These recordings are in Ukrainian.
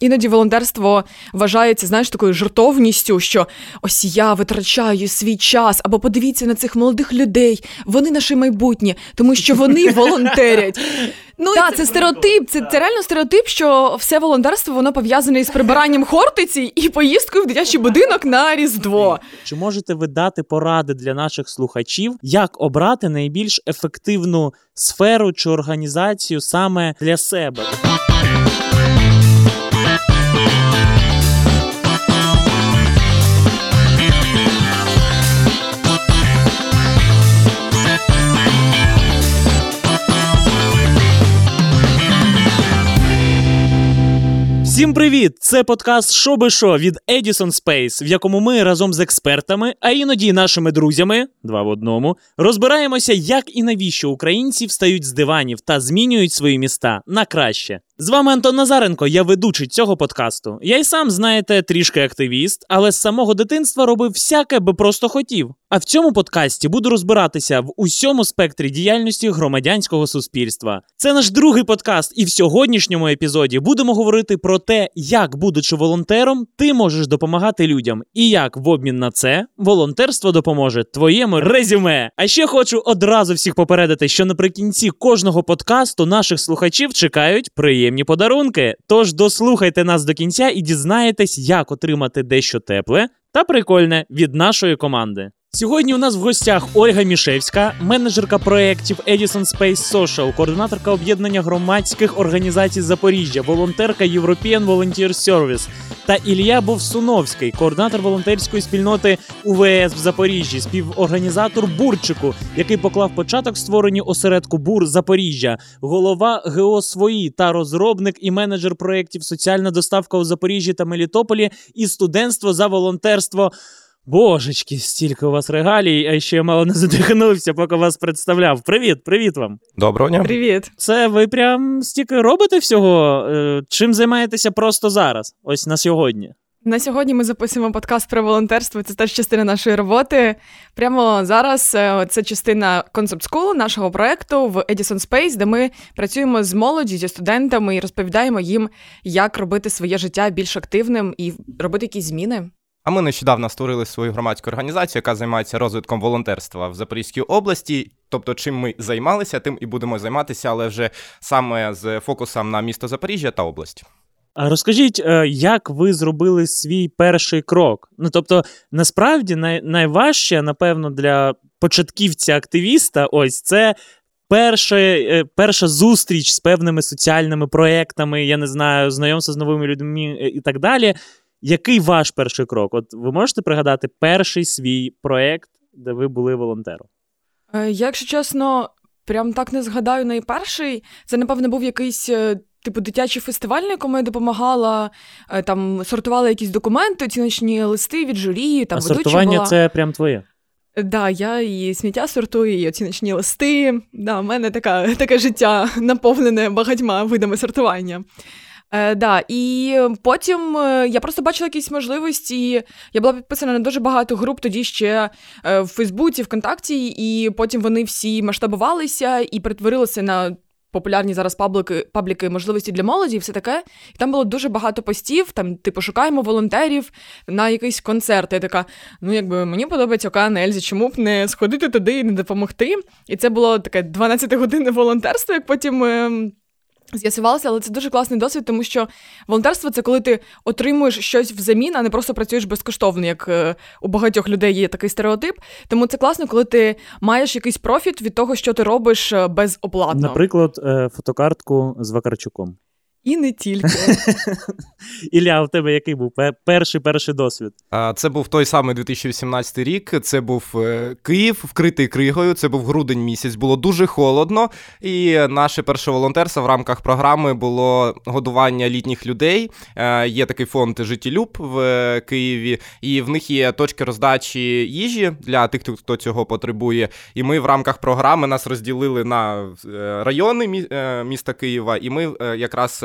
іноді волонтерство вважається, знаєш, такою жертовністю, що ось я витрачаю свій час, або подивіться на цих молодих людей, вони наше майбутнє, тому що вони волонтерять. Ну так, це стереотип. Це це реально стереотип, що все волонтерство воно пов'язане із прибиранням хортиці і поїздкою в дитячий будинок на різдво. Чи можете ви дати поради для наших слухачів, як обрати найбільш ефективну сферу чи організацію саме для себе? Всім привіт! Це подкаст «Шо би шо» від Edison Space, в якому ми разом з експертами, а іноді нашими друзями, два в одному, розбираємося, як і навіщо українці встають з диванів та змінюють свої міста на краще. З вами Антон Назаренко, я ведучий цього подкасту. Я й сам, знаєте, трішки активіст, але з самого дитинства робив всяке, би просто хотів. А в цьому подкасті буду розбиратися в усьому спектрі діяльності громадянського суспільства. Це наш другий подкаст, і в сьогоднішньому епізоді будемо говорити про те, як, будучи волонтером, ти можеш допомагати людям, і як в обмін на це волонтерство допоможе твоєму резюме. А ще хочу одразу всіх попередити, що наприкінці кожного подкасту наших слухачів чекають приємні подарунки. Тож дослухайте нас до кінця і дізнаєтесь, як отримати дещо тепле та прикольне від нашої команди. Сьогодні у нас в гостях Ольга Мішевська, менеджерка проєктів Edison Space Social, координаторка об'єднання громадських організацій Запоріжжя, волонтерка European Volunteer Service та Ілля Бовсуновський, координатор волонтерської спільноти УВС в Запоріжжі, співорганізатор Бурчику, який поклав початок створенню осередку Бур Запоріжжя, голова ГО «Свої» та розробник і менеджер проєктів Соціальна доставка у Запоріжжі та Мелітополі і студентство за волонтерство. Божечки, стільки у вас регалій, а ще я мало не задихнувся, поки вас представляв. Привіт, привіт вам. Доброго дня. Привіт. Це ви прям стільки робите всього? Е, чим займаєтеся просто зараз? Ось на сьогодні? На сьогодні ми записуємо подкаст про волонтерство. Це теж частина нашої роботи. Прямо зараз е, це частина Concept School, нашого проекту в Edison Space, де ми працюємо з молоді, зі студентами і розповідаємо їм, як робити своє життя більш активним і робити якісь зміни. А ми нещодавно створили свою громадську організацію, яка займається розвитком волонтерства в Запорізькій області. Тобто, чим ми займалися, тим і будемо займатися, але вже саме з фокусом на місто Запоріжжя та область. Розкажіть, е, як ви зробили свій перший крок? Ну тобто, насправді най- найважче, напевно, для початківця-активіста, ось це. Перша е, перша зустріч з певними соціальними проектами, я не знаю, знайомство з новими людьми е, і так далі. Який ваш перший крок? От ви можете пригадати перший свій проєкт, де ви були волонтером? Я, якщо чесно, прям так не згадаю найперший. Це, напевно, був якийсь. Типу, дитячий фестиваль, на якому я допомагала, там сортувала якісь документи, оціночні листи від журі, там а сортування була. це прям твоє. Так, да, я і сміття сортую, і оціночні листи. Да, У мене така, таке життя наповнене багатьма видами сортування. Е, да, І потім е, я просто бачила якісь можливості. Я була підписана на дуже багато груп тоді ще е, в Фейсбуці, ВКонтакті, і потім вони всі масштабувалися і перетворилися на. Популярні зараз пабліки пабліки можливості для молоді, і все таке. І там було дуже багато постів. Там, типу, шукаємо волонтерів на якийсь концерт. Я така, ну якби мені подобається Океан Ельзі, чому б не сходити туди і не допомогти? І це було таке 12 годинне волонтерство, як потім З'ясувалося, але це дуже класний досвід, тому що волонтерство це коли ти отримуєш щось взамін, а не просто працюєш безкоштовно, як е, у багатьох людей є такий стереотип. Тому це класно, коли ти маєш якийсь профіт від того, що ти робиш без безоплатно. Наприклад, е, фотокартку з Вакарчуком. І не тільки. Ілля, у тебе який був перший перший досвід? Це був той самий 2018 рік. Це був е, Київ, вкритий кригою. Це був грудень місяць. Було дуже холодно. І наше перше волонтерство в рамках програми було годування літніх людей. Е, є такий фонд Життєлюб в Києві, і в них є точки роздачі їжі для тих, хто цього потребує. І ми в рамках програми нас розділили на е, райони міста Києва, і ми якраз.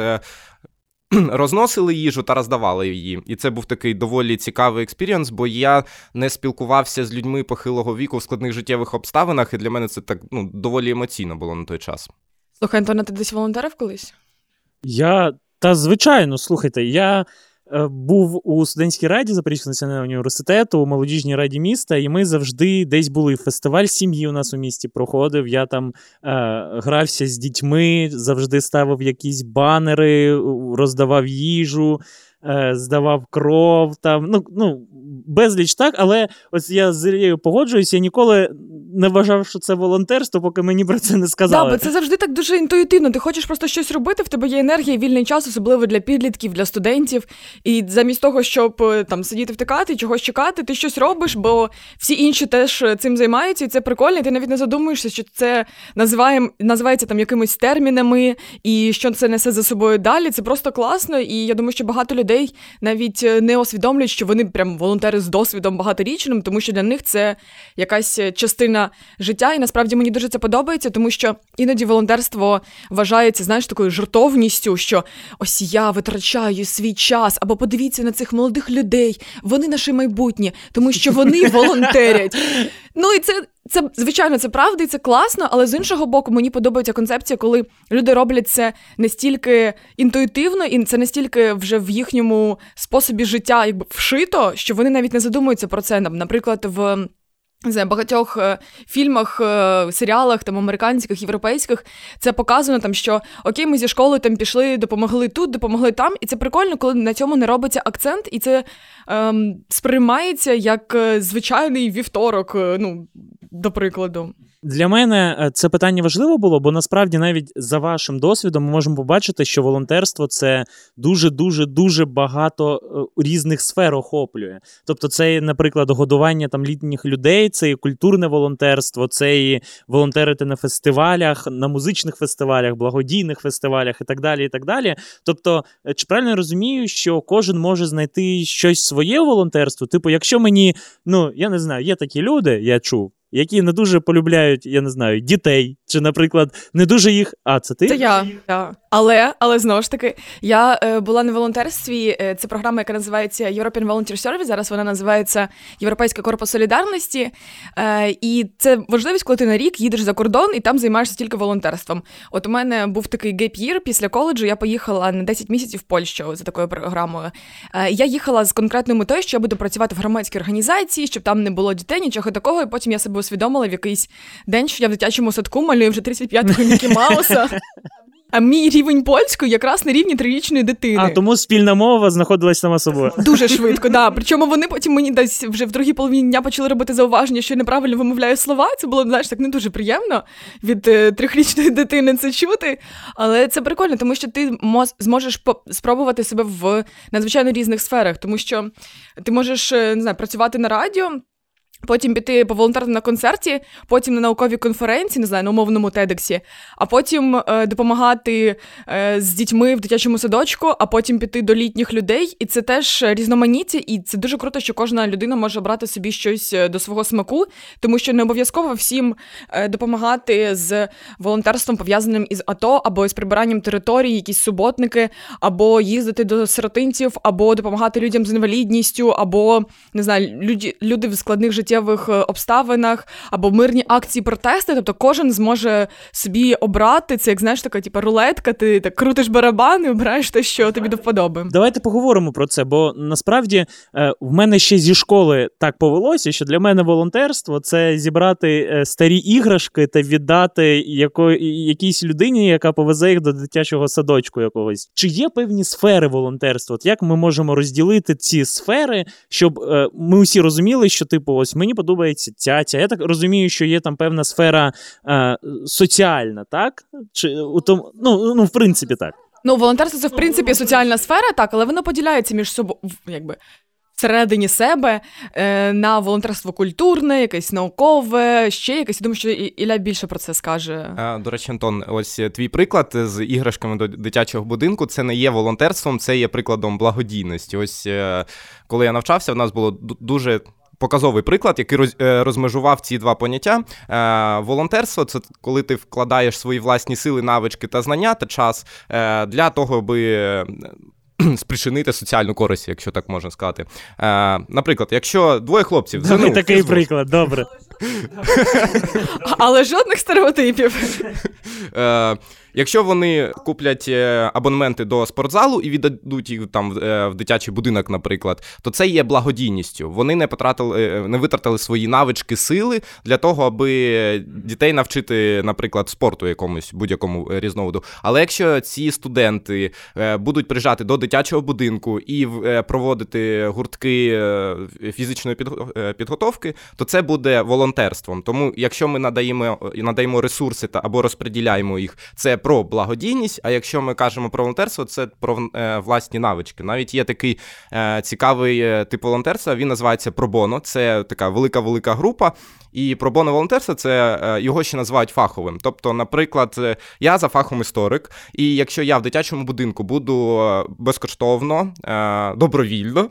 Розносили їжу та роздавали її. І це був такий доволі цікавий experience, бо я не спілкувався з людьми похилого віку в складних життєвих обставинах, і для мене це так ну, доволі емоційно було на той час. Слухай, Антона, ти десь волонтерив колись? Я Та звичайно, слухайте, я. Е, був у студентській раді Запорізького національного університету, у молодіжній раді міста, і ми завжди десь були. Фестиваль сім'ї у нас у місті проходив. Я там е, грався з дітьми, завжди ставив якісь банери, роздавав їжу. Е, здавав кров, там, ну, ну, безліч так, але ось я з Ілією погоджуюся, я ніколи не вважав, що це волонтерство, поки мені про це не сказали. Да, бо це завжди так дуже інтуїтивно. Ти хочеш просто щось робити, в тебе є енергія, вільний час, особливо для підлітків, для студентів. І замість того, щоб е, там сидіти втикати, чогось чекати, ти щось робиш, бо всі інші теж е, цим займаються, і це прикольно. і Ти навіть не задумуєшся, що це називає, називається там якимись термінами, і що це несе за собою далі. Це просто класно. І я думаю, що багато людей людей навіть е, не усвідомлюють, що вони прям волонтери з досвідом багаторічним, тому що для них це якась частина життя. І насправді мені дуже це подобається, тому що іноді волонтерство вважається, знаєш, такою жартовністю, що ось я витрачаю свій час, або подивіться на цих молодих людей, вони наше майбутнє, тому що вони волонтерять. Ну і це це звичайно це правда, і це класно, але з іншого боку, мені подобається концепція, коли люди роблять це настільки інтуїтивно, і це настільки вже в їхньому способі життя, якби вшито, що вони навіть не задумуються про це. Наприклад, в за багатьох е, фільмах, е, серіалах, там американських, європейських, це показано, там, що окей, ми зі школи там пішли, допомогли тут, допомогли там. І це прикольно, коли на цьому не робиться акцент, і це ем, сприймається як е, звичайний вівторок, ну, до прикладу. Для мене е, це питання важливо було, бо насправді навіть за вашим досвідом ми можемо побачити, що волонтерство це дуже дуже дуже багато е, різних сфер охоплює. Тобто, це, наприклад, годування там літніх людей, це і культурне волонтерство, це і волонтерити на фестивалях, на музичних фестивалях, благодійних фестивалях і так далі. і так далі. Тобто, е, чи правильно я розумію, що кожен може знайти щось своє волонтерство? Типу, якщо мені, ну я не знаю, є такі люди, я чув які не дуже полюбляють, я не знаю, дітей, чи, наприклад, не дуже їх. А це ти? Це я. я. Але але знову ж таки, я е, була на волонтерстві. Е, це програма, яка називається European Volunteer Service, Зараз вона називається Європейська корпус солідарності. Е, і це важливість, коли ти на рік їдеш за кордон і там займаєшся тільки волонтерством. От у мене був такий гейп-їр після коледжу. Я поїхала на 10 місяців в Польщу за такою програмою. Е, я їхала з конкретною метою, що я буду працювати в громадській організації, щоб там не було дітей, нічого такого. І потім я себе усвідомила в якийсь день, що я в дитячому садку малюю вже 35-го Мікі Мауса. А мій рівень польської якраз на рівні трирічної дитини. А тому спільна мова знаходилась сама собою. Дуже швидко, да. Причому вони потім мені десь вже в другій половині дня почали робити зауваження, що я неправильно вимовляю слова. Це було знаєш, так не дуже приємно від е, трьохрічної дитини це чути. Але це прикольно, тому що ти зможеш по- спробувати себе в надзвичайно різних сферах, тому що ти можеш е, не знаю, працювати на радіо. Потім піти поволонтерити на концерті, потім на науковій конференції, не знаю, на умовному тедексі, а потім е, допомагати е, з дітьми в дитячому садочку, а потім піти до літніх людей. І це теж різноманіття, і це дуже круто, що кожна людина може брати собі щось е, до свого смаку, тому що не обов'язково всім е, допомагати з волонтерством, пов'язаним із АТО, або з прибиранням території, якісь суботники, або їздити до сиротинців, або допомагати людям з інвалідністю, або не знаю, люди, люди в складних життєвих життєвих е, обставинах або мирні акції протести. Тобто кожен зможе собі обрати це, як знаєш, така типу, рулетка, ти так крутиш барабан і обираєш те, що тобі до вподоби. Давайте поговоримо про це, бо насправді е, в мене ще зі школи так повелося, що для мене волонтерство це зібрати е, старі іграшки та віддати яко, якійсь людині, яка повезе їх до дитячого садочку якогось. Чи є певні сфери волонтерства? От Як ми можемо розділити ці сфери, щоб ми усі розуміли, що типу ось мені подобається ця Я так розумію, що є там певна сфера е, соціальна, так? Чи у тому, ну, ну, в принципі, так. Ну, волонтерство це в принципі соціальна сфера, так, але воно поділяється між собою, якби. Всередині себе е, на волонтерство культурне, якесь наукове, ще якесь. Я думаю, що Ілля більше про це скаже. А, До речі, Антон, ось твій приклад з іграшками до дитячого будинку. Це не є волонтерством, це є прикладом благодійності. Ось е, коли я навчався, в нас було дуже показовий приклад, який роз, е, розмежував ці два поняття. Е, волонтерство це коли ти вкладаєш свої власні сили, навички та знання та час е, для того, аби. Спричинити соціальну користь, якщо так можна сказати. Е, Наприклад, якщо двоє хлопців Давай такий приклад, добре. Але жодних стереотипів. Е, Якщо вони куплять е, абонементи до спортзалу і віддадуть їх там в дитячий будинок, наприклад, то це є благодійністю. Вони не потратили, не витратили свої навички, сили для того, аби дітей навчити, наприклад, спорту якомусь будь-якому різновиду. Але якщо ці студенти будуть приїжджати до дитячого будинку і проводити гуртки фізичної підготовки, то це буде волонтерством. Тому, якщо ми надаємо надаємо ресурси та або розподіляємо їх, це про благодійність. А якщо ми кажемо про волонтерство, це про е, власні навички. Навіть є такий е, цікавий е, тип волонтерства. Він називається Пробоно. Це така велика велика група. І пробоно волонтерство це е, його ще називають фаховим. Тобто, наприклад, е, я за фахом історик, і якщо я в дитячому будинку буду е, безкоштовно, добровільно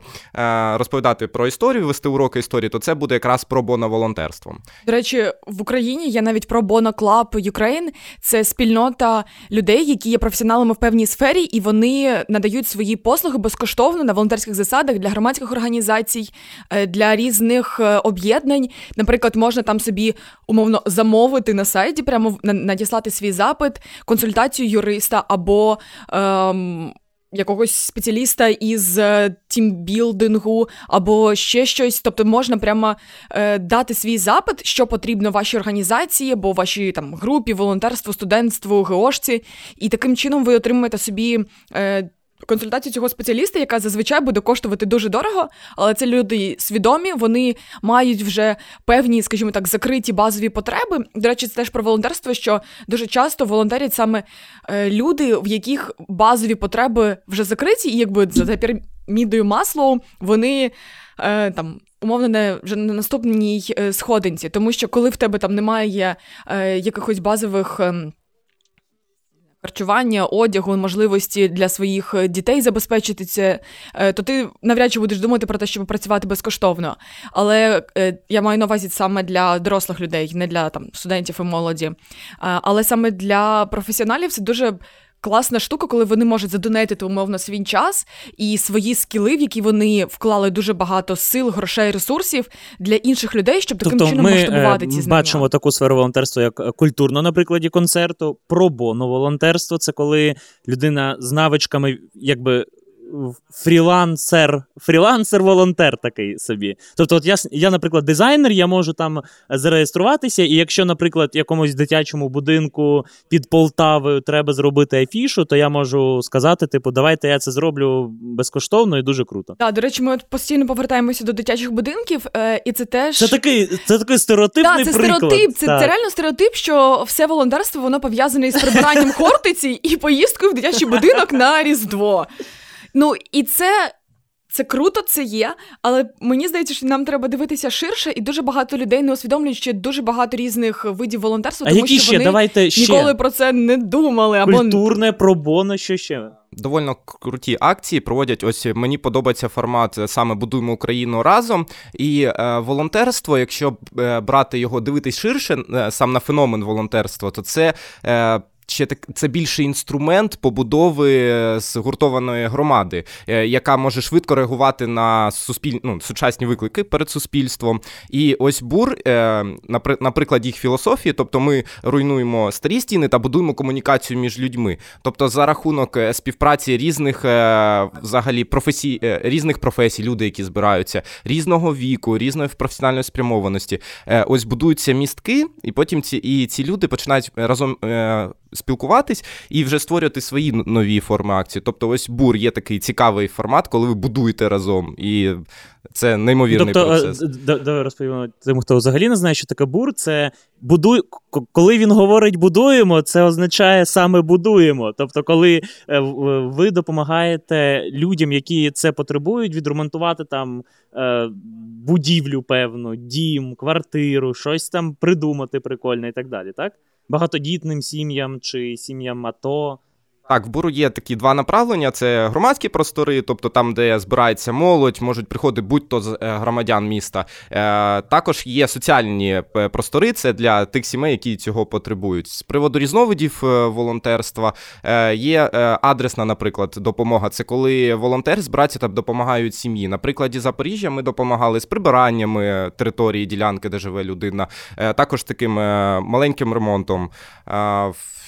розповідати про історію, вести уроки історії, то це буде якраз пробоно волонтерством. До речі, в Україні є навіть пробоно Club Ukraine. Це спільнота людей, які є професіоналами в певній сфері, і вони надають свої послуги безкоштовно на волонтерських засадах для громадських організацій, для різних об'єднань. Наприклад, можна можна там собі умовно замовити на сайті, прямо надіслати свій запит, консультацію юриста або. Ем, Якогось спеціаліста із е, тімбілдингу або ще щось, тобто можна прямо е, дати свій запит, що потрібно вашій організації, або вашій там групі, волонтерству, студентству, ГОшці, і таким чином ви отримуєте собі е, консультацію цього спеціаліста, яка зазвичай буде коштувати дуже дорого, але це люди свідомі, вони мають вже певні, скажімо так, закриті базові потреби. До речі, це теж про волонтерство, що дуже часто волонтерять саме е, люди, в яких базові потреби вже закриті, і якби за пірамідою маслоу вони е, там. Умовно, не вже на наступній е, сходинці, тому що коли в тебе там немає е, якихось базових ем, харчування, одягу, можливості для своїх е, дітей забезпечити це, е, то ти навряд чи будеш думати про те, щоб працювати безкоштовно. Але е, я маю на увазі саме для дорослих людей, не для там студентів і молоді. Але саме для професіоналів це дуже класна штука, коли вони можуть задонетити умовно свій час і свої скіли, в які вони вклали дуже багато сил, грошей, ресурсів для інших людей, щоб таким тобто чином ми масштабувати ці знання. бачимо таку сферу волонтерства, як е, культурно, на прикладі концерту, pro bono волонтерство це коли людина з навичками, якби фрілансер, фрілансер-волонтер такий собі. Тобто, от я, я, наприклад, дизайнер, я можу там зареєструватися, і якщо, наприклад, якомусь дитячому будинку під Полтавою треба зробити афішу, то я можу сказати: типу, давайте я це зроблю безкоштовно і дуже круто. Так, до речі, ми от постійно повертаємося до дитячих будинків, е, і це теж це такий це такий стереотипний да, це приклад. стереотип. Це, це реально стереотип, що все волонтерство воно пов'язане із прибиранням хортиці і поїздкою в дитячий будинок на Різдво. Ну і це. Це круто, це є, але мені здається, що нам треба дивитися ширше, і дуже багато людей не усвідомлюють, що дуже багато різних видів волонтерства, а тому які що ще? вони Давайте ніколи ще. про це не думали. Або культурне пробоно, що ще довольно круті акції проводять. Ось мені подобається формат саме будуємо Україну разом. І е, волонтерство, якщо е, брати його дивитись ширше, е, сам на феномен волонтерства, то це. Ще так це більший інструмент побудови е, згуртованої громади, е, яка може швидко реагувати на суспіль... ну, сучасні виклики перед суспільством. І ось бур, е, наприклад, їх філософії, тобто ми руйнуємо старі стіни та будуємо комунікацію між людьми. Тобто, за рахунок співпраці різних взагалі професій, різних професій, люди, які збираються, різного віку, різної професіональної спрямованості, ось будуються містки, і потім ці і ці люди починають разом спілкуватись і вже створювати свої нові форми акції. Тобто, ось бур є такий цікавий формат, коли ви будуєте разом. І це неймовірний тобто, процес. Давай розповімо тим, хто взагалі не знає, що таке бур. Це будуй... коли він говорить будуємо, це означає саме будуємо. Тобто, коли е, ви допомагаєте людям, які це потребують, відремонтувати там е, будівлю, певну, дім, квартиру, щось там придумати прикольне і так далі, так? Багатодітним сім'ям чи сім'ям АТО. Так, в буру є такі два направлення: це громадські простори, тобто там, де збирається молодь, можуть приходити будь-то з громадян міста. Також є соціальні простори, це для тих сімей, які цього потребують. З приводу різновидів волонтерства є адресна, наприклад, допомога. Це коли волонтери збираються та допомагають сім'ї. На прикладі Запоріжжя ми допомагали з прибираннями території ділянки, де живе людина, також таким маленьким ремонтом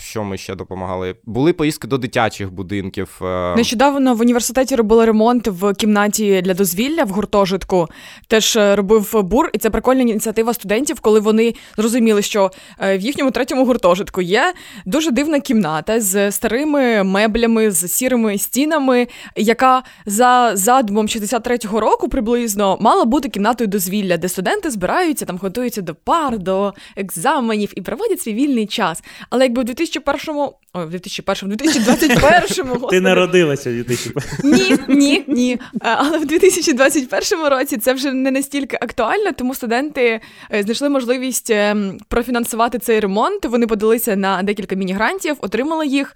що ми ще допомагали? Були поїздки до дитячих будинків. Е, Нещодавно в університеті робили ремонт в кімнаті для дозвілля в гуртожитку. Теж е, робив бур, і це прикольна ініціатива студентів, коли вони зрозуміли, що е, в їхньому третьому гуртожитку є дуже дивна кімната з старими меблями, з сірими стінами, яка за задумом 63-го року приблизно мала бути кімнатою дозвілля, де студенти збираються, там готуються до пар, до екзаменів і проводять свій вільний час. Але якби в 2000 2001-му, ой, в 2001-му, 2021-му, Ти народилася в 2001 Ні, ні, ні. Е, але в 2021 році це вже не настільки актуально, тому студенти е, знайшли можливість е, профінансувати цей ремонт. Вони подалися на декілька міні-грантів, отримали їх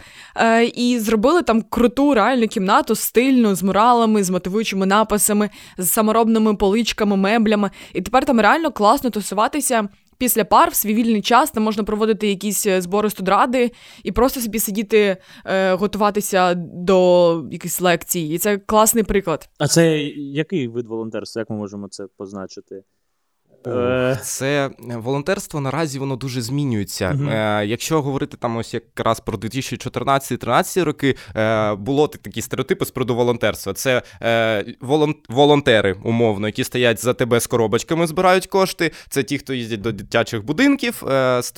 і зробили там круту реальну кімнату, стильну, з муралами, з мотивуючими написами, з саморобними поличками, меблями. І тепер там реально класно тусуватися після пар в свій вільний час там можна проводити якісь е, збори студради і просто собі сидіти, е, готуватися до якихось лекцій. І це класний приклад. А це який вид волонтерства? Як ми можемо це позначити? Е, це е, волонтерство наразі воно дуже змінюється. Uh-huh. Якщо говорити там ось якраз про 2014-13 роки, було такі стереотипи з приводу волонтерства. Це волонтери, умовно, які стоять за тебе з коробочками, збирають кошти. Це ті, хто їздять до дитячих будинків з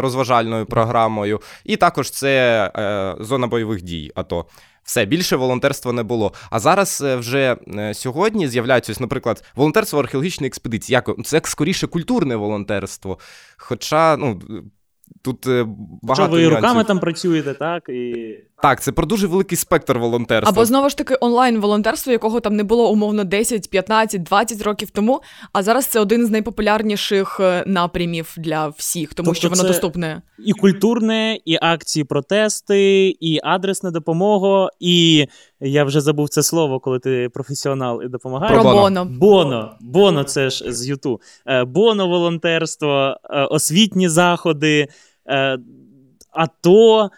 розважальною програмою, і також це зона бойових дій. АТО. Все більше волонтерства не було. А зараз е, вже е, сьогодні з'являється, ось, наприклад, волонтерство археологічної експедиції. Як це скоріше культурне волонтерство. Хоча, ну Тут е, багато Що ви нюансів. руками там працюєте, так? І... Так, це про дуже великий спектр волонтерства. Або знову ж таки онлайн-волонтерство, якого там не було умовно 10, 15, 20 років тому. А зараз це один з найпопулярніших е, напрямів для всіх, тому тобто що воно доступне. І культурне, і акції, протести, і адресна допомога, і я вже забув це слово, коли ти професіонал і допомагаєш. Про боно. Боно. Боно, це ж з Юту. Е, боно волонтерство, освітні заходи. Е, АТО.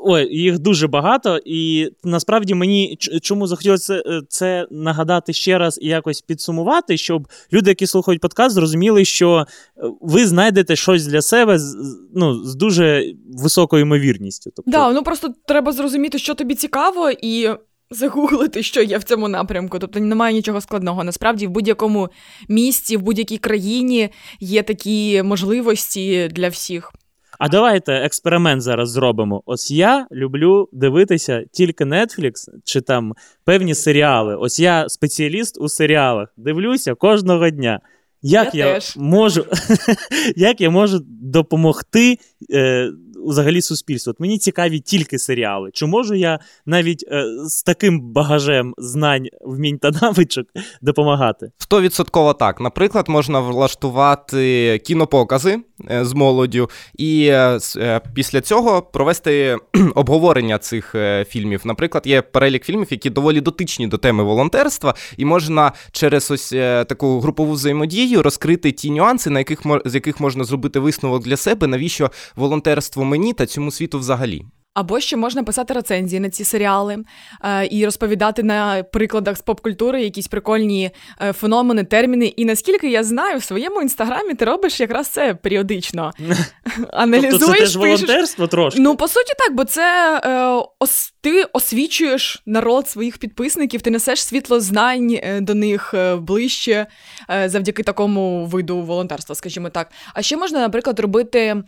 Ой, їх дуже багато, і насправді мені чому захотілося це, це нагадати ще раз і якось підсумувати, щоб люди, які слухають подкаст, зрозуміли, що е, ви знайдете щось для себе з, ну, з дуже високою ймовірністю. Тобто... Да, ну просто треба зрозуміти, що тобі цікаво, і загуглити, що є в цьому напрямку. Тобто немає нічого складного. Насправді, в будь-якому місті, в будь-якій країні є такі можливості для всіх. А давайте експеримент зараз зробимо. Ось я люблю дивитися тільки Netflix чи там певні серіали. Ось я спеціаліст у серіалах. Дивлюся кожного дня. Як я, я можу як я можу допомогти е, взагалі суспільству? От Мені цікаві тільки серіали. Чи можу я навіть е, з таким багажем знань, вмінь та навичок допомагати? Стовідсотково так. Наприклад, можна влаштувати кінопокази е, з молоддю, і е, е, після цього провести обговорення цих фільмів. Наприклад, є перелік фільмів, які доволі дотичні до теми волонтерства, і можна через ось таку групову взаємодію розкрити ті нюанси, на яких з яких можна зробити висновок для себе, навіщо волонтерство мені та цьому світу взагалі. Або ще можна писати рецензії на ці серіали е, і розповідати на прикладах з поп-культури якісь прикольні е, феномени, терміни. І наскільки я знаю, в своєму інстаграмі ти робиш якраз це періодично. Аналізуєш, тобто це теж волонтерство трошки? Ну, по суті, так, бо це е, ос, ти освічуєш народ своїх підписників, ти несеш світло знань до них ближче е, завдяки такому виду волонтерства, скажімо так. А ще можна, наприклад, робити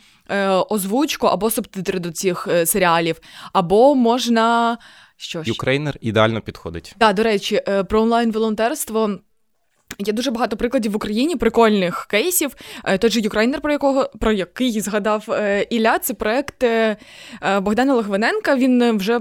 озвучку або субтитри до цих серіалів серіалів, або можна. Що Юкрейнер ідеально підходить. Так, до речі, е, про онлайн-волонтерство. Є дуже багато прикладів в Україні прикольних кейсів. Е, той же Юкрейнер, про якого про який згадав е, Ілля, це проект Богдана Логвиненка. Він вже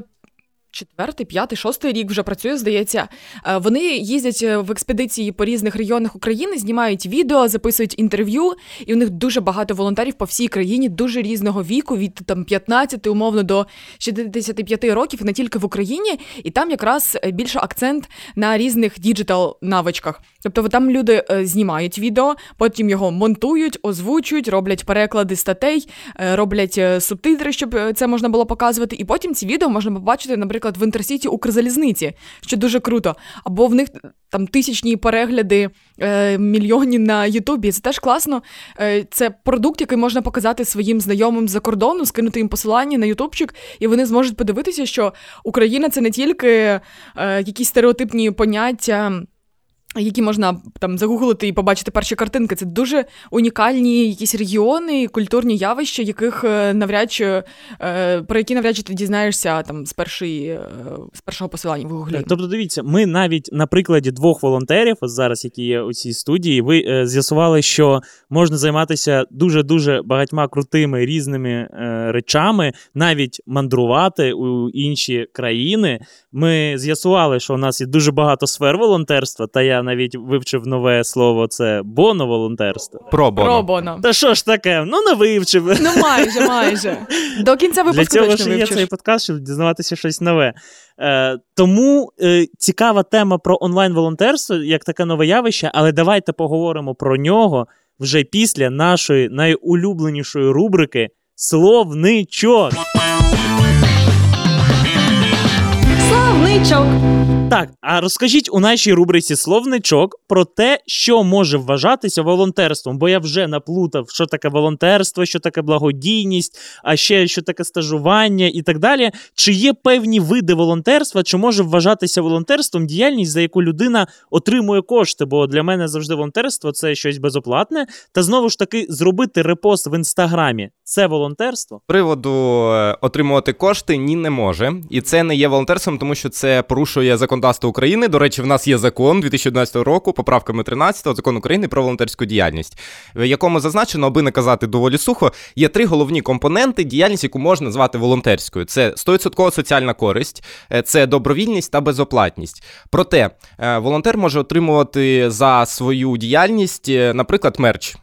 четвертий, п'ятий, шостий рік вже працює, здається. Е, вони їздять е, в експедиції по різних регіонах України, знімають відео, записують інтерв'ю, і у них дуже багато волонтерів по всій країні, дуже різного віку, від там 15 умовно до 65 років, не тільки в Україні, і там якраз е, більше акцент на різних digital навичках. Тобто там люди знімають відео, потім його монтують, озвучують, роблять переклади статей, роблять субтитри, щоб це можна було показувати. І потім ці відео можна побачити, наприклад наприклад, в інтерсіті Укрзалізниці, що дуже круто. Або в них там тисячні перегляди е, мільйонні на Ютубі. Це теж класно. Е, Це продукт, який можна показати своїм знайомим за кордону, скинути їм посилання на Ютубчик, і вони зможуть подивитися, що Україна це не тільки е, якісь стереотипні поняття які можна там загуглити і побачити перші картинки. Це дуже унікальні якісь регіони, культурні явища, яких е, навряд чи е, про які навряд чи ти дізнаєшся там з першої е, з першого посилання в гуглі. Тобто, дивіться, ми навіть на прикладі двох волонтерів, зараз, які є у цій студії, ви з'ясували, що можна займатися дуже дуже багатьма крутими різними речами, навіть мандрувати у інші країни. Ми з'ясували, що у нас є дуже багато сфер волонтерства, та я навіть вивчив нове слово це боно-волонтерство. Пробоно. Пробоно. Та що ж таке? Ну не вивчив. Ну майже, майже. До кінця випуску Для цього точно ж є цей подкаст, щоб дізнаватися щось нове. Е, Тому е, цікава тема про онлайн-волонтерство як таке нове явище, але давайте поговоримо про нього вже після нашої найулюбленішої рубрики Словничок. Словничок. Так, а розкажіть у нашій рубриці словничок про те, що може вважатися волонтерством, бо я вже наплутав, що таке волонтерство, що таке благодійність, а ще що таке стажування і так далі. Чи є певні види волонтерства, чи може вважатися волонтерством діяльність, за яку людина отримує кошти? Бо для мене завжди волонтерство це щось безоплатне. Та знову ж таки зробити репост в інстаграмі це волонтерство. Приводу е, отримувати кошти ні не може, і це не є волонтерством, тому що це порушує законодавство України. До речі, в нас є закон 2011 року, поправками 13-го, закон України про волонтерську діяльність, в якому зазначено, аби не казати доволі сухо, є три головні компоненти діяльність, яку можна назвати волонтерською. Це 100% соціальна користь, е, це добровільність та безоплатність. Проте е, волонтер може отримувати за свою діяльність, е, наприклад, мерч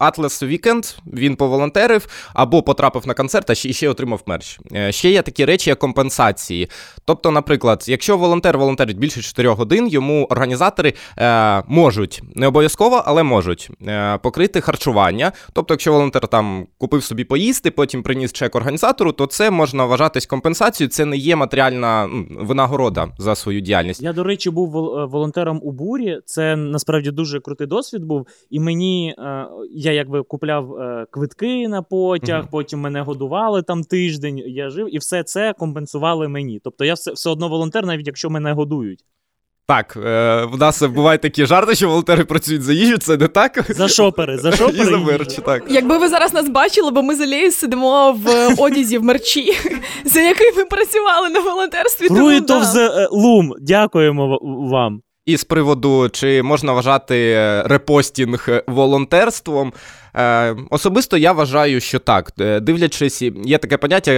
Atlas Weekend, Він поволонтерив або потрапив на концерт, а ще, ще отримав мерч. Ще є такі речі, як компенсації. Тобто, наприклад, якщо волонтер волонтерить більше 4 годин, йому організатори е, можуть не обов'язково, але можуть е, покрити харчування. Тобто, якщо волонтер там купив собі поїсти, потім приніс чек організатору, то це можна вважатись компенсацією. Це не є матеріальна ну, винагорода за свою діяльність. Я, до речі, був волонтером у бурі. Це насправді дуже крутий досвід був. І мені е, я якби купляв е, квитки на потяг, uh потім мене годували там тиждень. Я жив, і все це компенсували мені. Тобто я все, все одно волонтер, навіть якщо мене годують. Так, е, в нас бувають такі жарти, що волонтери працюють за їжу, це не так? За шопери, за шопери. І за мерч, так. Якби ви зараз нас бачили, бо ми з Алією сидимо в одязі в мерчі, за який ми працювали на волонтерстві. Fruit of the Loom. Дякуємо вам. І з приводу, чи можна вважати reposting волонтерством. Е, особисто я вважаю, що так. Е, дивлячись, є таке поняття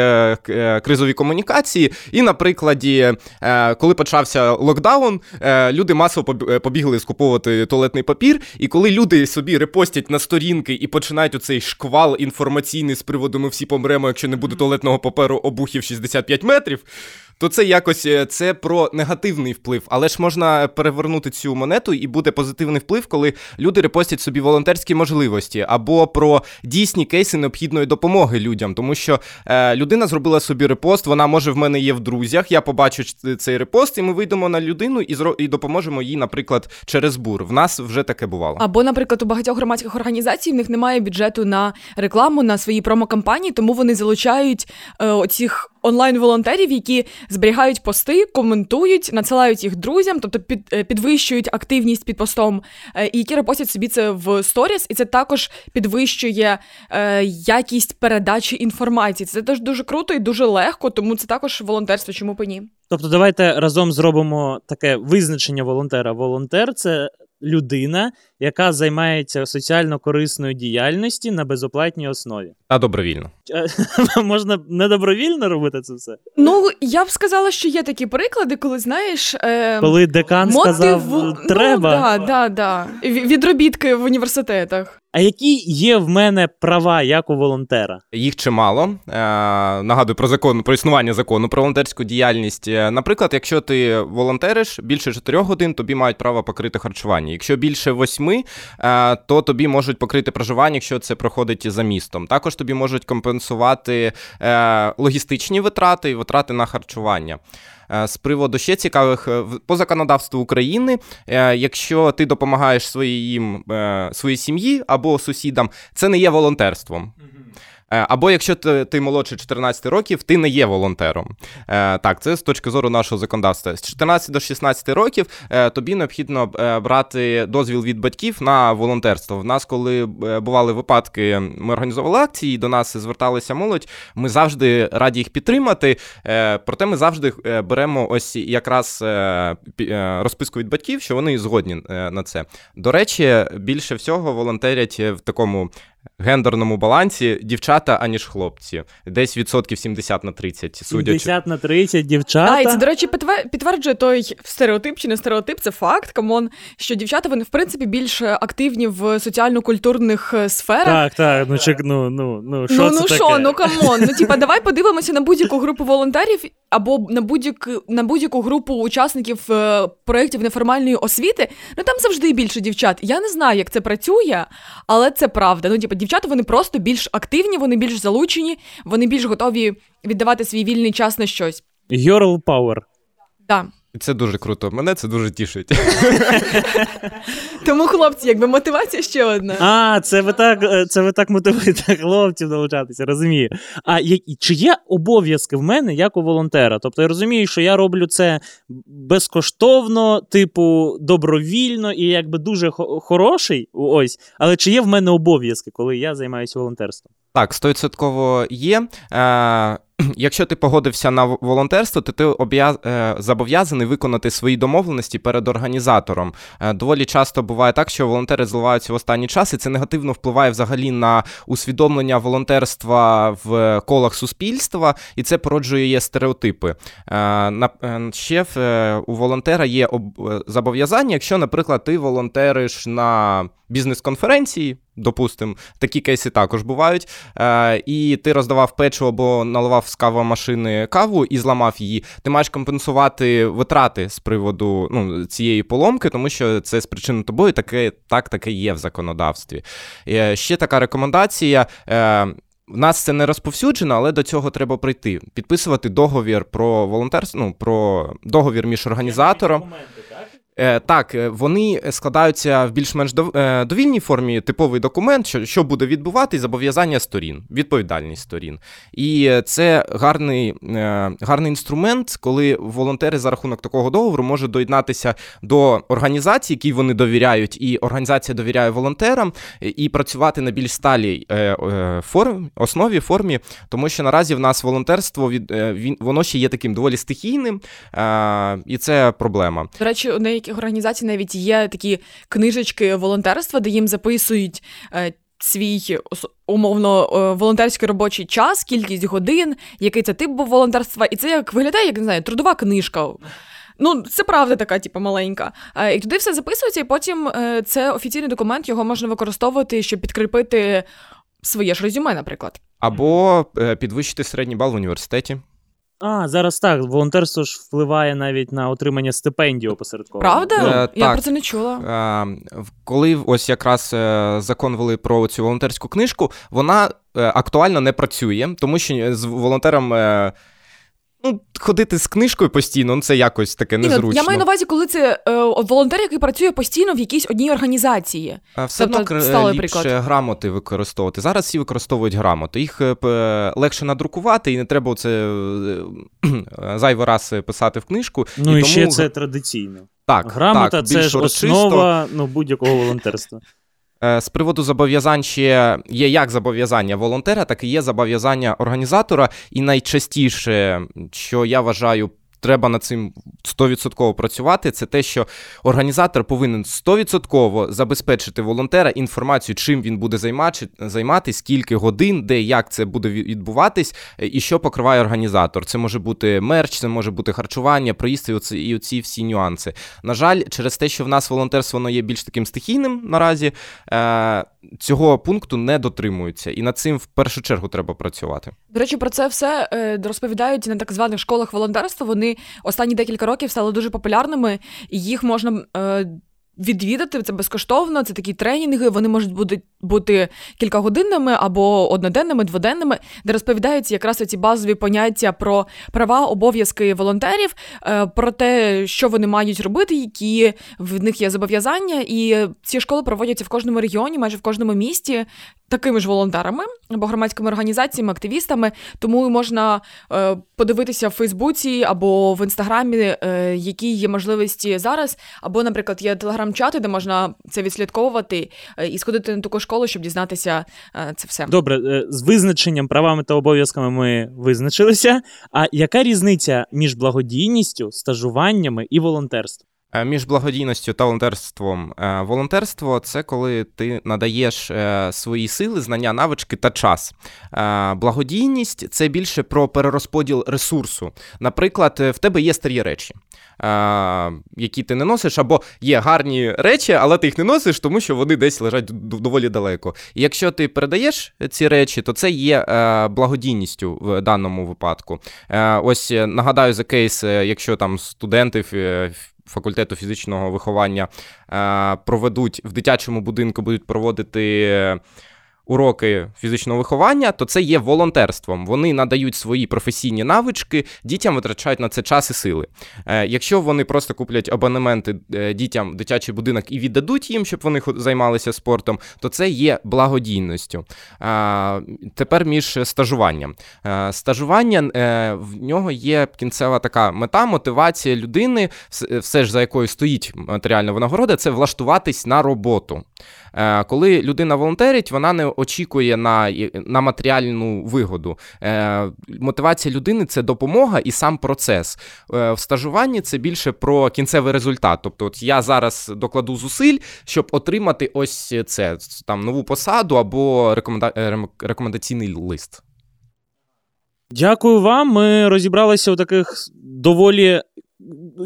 е, кризові комунікації, і на прикладі, коли почався локдаун, люди масово побігли скуповувати туалетний папір. І коли люди собі репостять на сторінки і починають оцей шквал інформаційний з приводу ми всі помремо, якщо не буде туалетного паперу обухів 65 метрів то це якось це про негативний вплив. Але ж можна перевернути цю монету, і буде позитивний вплив, коли люди репостять собі волонтерські можливості або про дійсні кейси необхідної допомоги людям. Тому що е, людина зробила собі репост, вона може в мене є в друзях. Я побачу цей репост, і ми вийдемо на людину і зро... і допоможемо їй, наприклад, через бур. В нас вже таке бувало. Або, наприклад, у багатьох громадських організацій в них немає бюджету на рекламу на свої промокампанії, тому вони залучають е, оцих онлайн-волонтерів, які зберігають пости, коментують, надсилають їх друзям, тобто під, е, підвищують активність під постом, е, і які репостять собі це в сторіс, і це також підвищує е, якість передачі інформації. Це теж дуже круто і дуже легко, тому це також волонтерство. Чому б ні? Тобто, давайте разом зробимо таке визначення волонтера. Волонтер це людина, яка займається соціально корисною діяльністю на безоплатній основі. А добровільно. Можна не добровільно робити це все? Ну, я б сказала, що є такі приклади, коли знаєш. Е... Коли декан мотиву... сказав, треба. Ну, да, да, да. Відробітки в університетах. А які є в мене права як у волонтера? Їх чимало. Е, Нагадую про закон про існування закону про волонтерську діяльність. Е, наприклад, якщо ти волонтериш більше 4 годин, тобі мають право покрити харчування. Якщо більше 8, е, то тобі можуть покрити проживання, якщо це проходить за містом. Також тобі можуть компенсувати е, логістичні витрати і витрати на харчування. Е, з приводу ще цікавих по законодавству України, якщо ти допомагаєш своїм своїй сім'ї або сусідам, це не є волонтерством. Е, або якщо ти, ти молодше 14 років, ти не є волонтером. Е, так, це з точки зору нашого законодавства. З 14 до 16 років е, тобі необхідно брати дозвіл від батьків на волонтерство. В нас, коли бували випадки, ми організовували акції, до нас зверталися молодь. Ми завжди раді їх підтримати. Проте ми завжди беремо ось якраз розписку від батьків, що вони згодні на це. До речі, більше всього волонтерять в такому гендерному балансі дівчата, аніж хлопці. Десь відсотків 70 на 30, судячи. 70 на 30 дівчата. А, і це, до речі, підтверджує той стереотип чи не стереотип, це факт, come on, що дівчата вони, в принципі, більш активні в соціально-культурних е, сферах. Так, так, ну чек, ну, ну, ну, що ну, це ну, таке? що, ну come on. Ну, типа, давай подивимося на будь-яку групу волонтерів або на будь-яку на будь-яку групу учасників е, проєктів неформальної освіти. Ну там завжди більше дівчат. Я не знаю, як це працює, але це правда. Ну, типу, дівчата вони просто більш активні, вони більш залучені, вони більш готові віддавати свій вільний час на щось. Girl power. Так. Це дуже круто. Мене це дуже тішить. Тому, хлопці, якби мотивація ще одна. А, це ви так е, це ви так мотивуєте хлопців долучатися, розумію. А чи є обов'язки в мене як у волонтера? Тобто я розумію, що я роблю це безкоштовно, типу, добровільно і якби дуже хороший. Ось, але чи є в мене обов'язки, коли я займаюся волонтерством? Так, стовідсотково є. Е, Якщо ти погодився на волонтерство, то ти об'яз... Е, зобов'язаний виконати свої домовленості перед організатором. Е, доволі часто буває так, що волонтери зливаються в останній час, і це негативно впливає взагалі на усвідомлення волонтерства в колах суспільства, і це породжує стереотипи. Е, ще у волонтера є зобов'язання, якщо, наприклад, ти волонтериш на бізнес-конференції. Допустимо, такі кейси також бувають. Е, І ти роздавав печиво або наливав з кавомашини каву і зламав її. Ти маєш компенсувати витрати з приводу ну, цієї поломки, тому що це спричинено тобою, таке так таке є в законодавстві. Е, Ще така рекомендація. Е, в нас це не розповсюджено, але до цього треба прийти. Підписувати договір про волонтерство, ну, про договір між організатором. Е, так, е, вони складаються в більш-менш е, довільній формі типовий документ, що що буде відбуватись, зобов'язання сторін, відповідальність сторін. І це гарний гарний інструмент, коли волонтери за рахунок такого договору можуть доєднатися до організації, якій вони довіряють, і організація довіряє волонтерам, і працювати на більш сталій формі, основі формі, тому що наразі в нас волонтерство від воно ще є таким доволі стихійним, і це проблема. До речі, у неї деяких організацій навіть є такі книжечки волонтерства, де їм записують. Е, Свій умовно е, волонтерський робочий час, кількість годин, який це тип був волонтерства, і це як виглядає, як не знаю, трудова книжка. Ну, це правда така, типу, маленька. Е, і туди все записується, і потім це офіційний документ, його можна використовувати, щоб підкріпити своє ж резюме, наприклад. Або підвищити середній бал в університеті. А, зараз так. Волонтерство ж впливає навіть на отримання стипендії опосередково. Правда? Е, Я так. про це не чула. Е, коли ось якраз е, закон вели про цю волонтерську книжку, вона е, актуально не працює, тому що з волонтером. Е, Ну, ходити з книжкою постійно, ну це якось таке незручно. Я маю на увазі, коли це е, волонтер, який працює постійно в якійсь одній організації. А все тобто, одно ліпше грамоти використовувати. Зараз всі використовують грамоти. Їх е, легше надрукувати, і не треба це е, зайвий раз писати в книжку. Ну і, і тому... ще це традиційно. Так, Грамота так, це ж основа ну, будь-якого волонтерства. Е, з приводу зобов'язань ще є як зобов'язання волонтера, так і є зобов'язання організатора. І найчастіше, що я вважаю треба над цим 100% працювати, це те, що організатор повинен 100% забезпечити волонтера інформацію, чим він буде займатися, скільки годин, де як це буде відбуватись, і що покриває організатор. Це може бути мерч, це може бути харчування, проїзд і оці, і оці всі нюанси. На жаль, через те, що в нас волонтерство воно є більш таким стихійним наразі, е, цього пункту не дотримуються, і над цим в першу чергу треба працювати. До речі, про це все е, розповідають на так званих школах волонтерства. Вони останні декілька років стали дуже популярними, і їх можна е, відвідати це безкоштовно. Це такі тренінги. Вони можуть бути бути кількагодинними або одноденними, дводенними, де розповідаються якраз ці базові поняття про права, обов'язки волонтерів, е, про те, що вони мають робити, які в них є зобов'язання. І ці школи проводяться в кожному регіоні, майже в кожному місті. Такими ж волонтерами або громадськими організаціями, активістами, тому можна е, подивитися в Фейсбуці або в інстаграмі, е, які є можливості зараз. Або, наприклад, є телеграм-чати, де можна це відслідковувати е, і сходити на таку школу, щоб дізнатися е, це все. Добре, е, з визначенням правами та обов'язками ми визначилися. А яка різниця між благодійністю, стажуваннями і волонтерством? Е, між благодійністю та волонтерством. Волонтерство це коли ти надаєш свої сили, знання, навички та час. Благодійність це більше про перерозподіл ресурсу. Наприклад, в тебе є старі речі які ти не носиш, або є гарні речі, але ти їх не носиш, тому що вони десь лежать доволі далеко. І якщо ти передаєш ці речі, то це є е, благодійністю в даному випадку. Е, ось нагадаю за кейс, е, якщо там студенти факультету фізичного виховання проведуть в дитячому будинку, будуть проводити уроки фізичного виховання, то це є волонтерством. Вони надають свої професійні навички, дітям витрачають на це час і сили. Е, якщо вони просто куплять абонементи е, дітям дитячий будинок і віддадуть їм, щоб вони займалися спортом, то це є благодійністю. Е, тепер між стажуванням. Стажування в нього є кінцева така мета, мотивація людини, все ж за якою стоїть матеріальна винагорода, це влаштуватись на роботу. Е, коли людина волонтерить, вона не очікує на на матеріальну вигоду. Е, мотивація людини це допомога і сам процес. Е, в стажуванні це більше про кінцевий результат. Тобто, от я зараз докладу зусиль, щоб отримати ось це там нову посаду або рекомендаційний лист. Дякую вам. Ми розібралися у таких доволі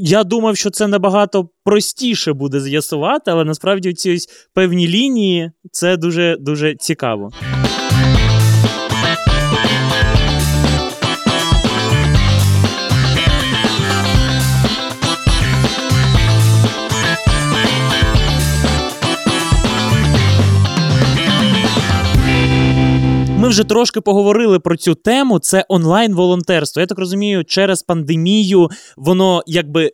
я думав, що це набагато простіше буде з'ясувати, але насправді ці певні лінії це дуже дуже цікаво. Вже трошки поговорили про цю тему. Це онлайн-волонтерство. Я так розумію, через пандемію воно якби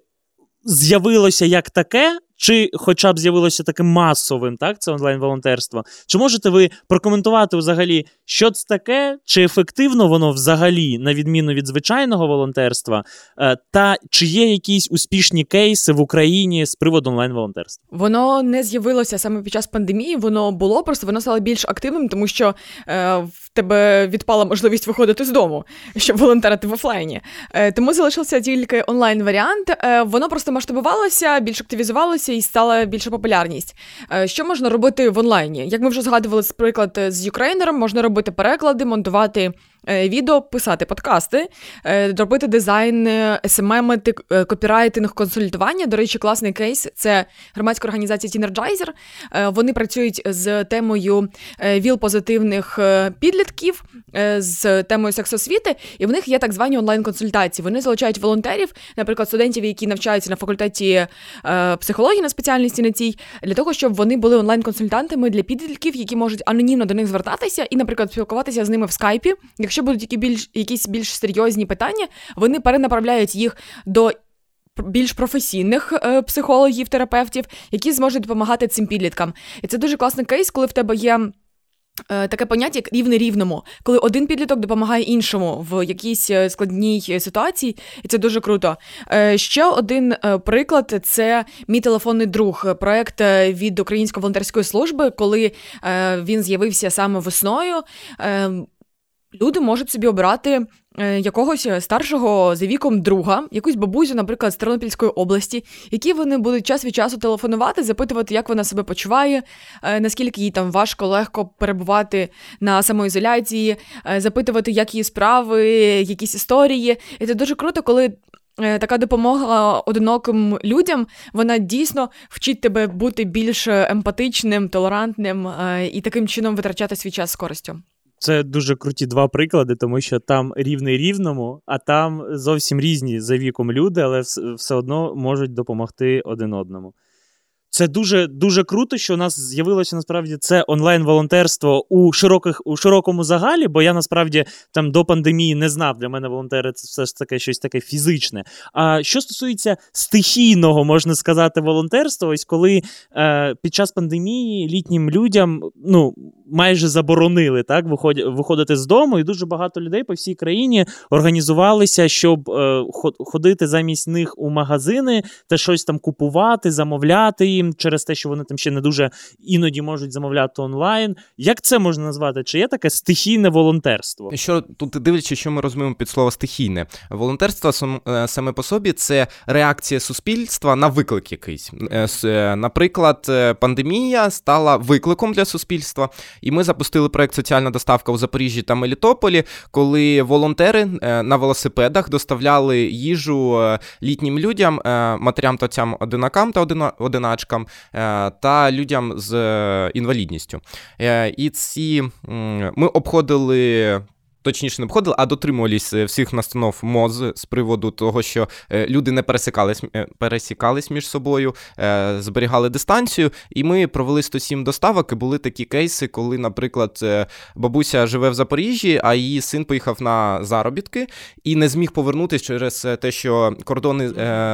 з'явилося як таке, чи хоча б з'явилося таким масовим, так, це онлайн-волонтерство. Чи можете ви прокоментувати взагалі, що це таке, чи ефективно воно взагалі, на відміну від звичайного волонтерства, е, та чи є якісь успішні кейси в Україні з приводу онлайн-волонтерства? Воно не з'явилося саме під час пандемії, воно було, просто воно стало більш активним, тому що е, в тебе відпала можливість виходити з дому, щоб волонтерити в офлайні. Е, тому залишився тільки онлайн-варіант. Е, воно просто масштабувалося, більш активізувалося з'явилася і стала більша популярність. Е, що можна робити в онлайні? Як ми вже згадували, з приклад з Юкрейнером, можна робити переклади, монтувати Е, відео, писати подкасти, е, робити дизайн, СММ, е, копірайтинг, консультування. До речі, класний кейс це громадська організація Teenergizer. Вони працюють з темою віл-позитивних підлітків, з темою сексосвіти, і в них є так звані онлайн-консультації. Вони залучають волонтерів, наприклад, студентів, які навчаються на факультеті психології на спеціальності на цій, для того, щоб вони були онлайн-консультантами для підлітків, які можуть анонімно до них звертатися і, наприклад, спілкуватися з ними в скайпі. Якщо будуть які більш якісь більш серйозні питання, вони перенаправляють їх до. Більш професійних е, психологів, терапевтів, які зможуть допомагати цим підліткам. І це дуже класний кейс, коли в тебе є. Е, таке поняття, як рівне рівному, коли один підліток допомагає іншому в якійсь е, складній ситуації, і це дуже круто. Е, ще один приклад це мій телефонний друг, проект від Української волонтерської служби, коли він з'явився саме весною люди можуть собі обирати е, якогось старшого за віком друга, якусь бабусю, наприклад, з Тернопільської області, які вони будуть час від часу телефонувати, запитувати, як вона себе почуває, е, наскільки їй там важко, легко перебувати на самоізоляції, е, запитувати, як її справи, якісь історії. І це дуже круто, коли. Така допомога одиноким людям, вона дійсно вчить тебе бути більш емпатичним, толерантним і таким чином витрачати свій час з користю. Це дуже круті два приклади, тому що там рівний рівному, а там зовсім різні за віком люди, але все одно можуть допомогти один одному. Це дуже дуже круто, що у нас з'явилося насправді це онлайн-волонтерство у широких у широкому загалі, бо я насправді там до пандемії не знав. Для мене волонтери це все ж таке щось таке фізичне. А що стосується стихійного, можна сказати, волонтерства, ось коли е, під час пандемії літнім людям ну майже заборонили так виходити з дому, і дуже багато людей по всій країні організувалися, щоб е, ходити замість них у магазини та щось там купувати, замовляти їм через те, що вони там ще не дуже іноді можуть замовляти онлайн. Як це можна назвати? Чи є таке стихійне волонтерство? Що тут дивлячись, що ми розуміємо під слово стихійне волонтерство е, саме по собі це реакція суспільства на виклик якийсь. Е, наприклад, пандемія стала викликом для суспільства. І ми запустили проект Соціальна доставка у Запоріжжі та Мелітополі, коли волонтери е, на велосипедах доставляли їжу е, літнім людям, е, матерям та отцям одинакам та одиначкам та людям з інвалідністю. І ці ми обходили точніше не обходили, а дотримувались е, всіх настанов МОЗ з приводу того, що е, люди не пересікались е, пересікались між собою, зберігали дистанцію. І ми провели 107 доставок. і Були такі кейси, коли, наприклад, бабуся живе в Запоріжжі, а її син поїхав на заробітки і не зміг повернутися через те, що кордони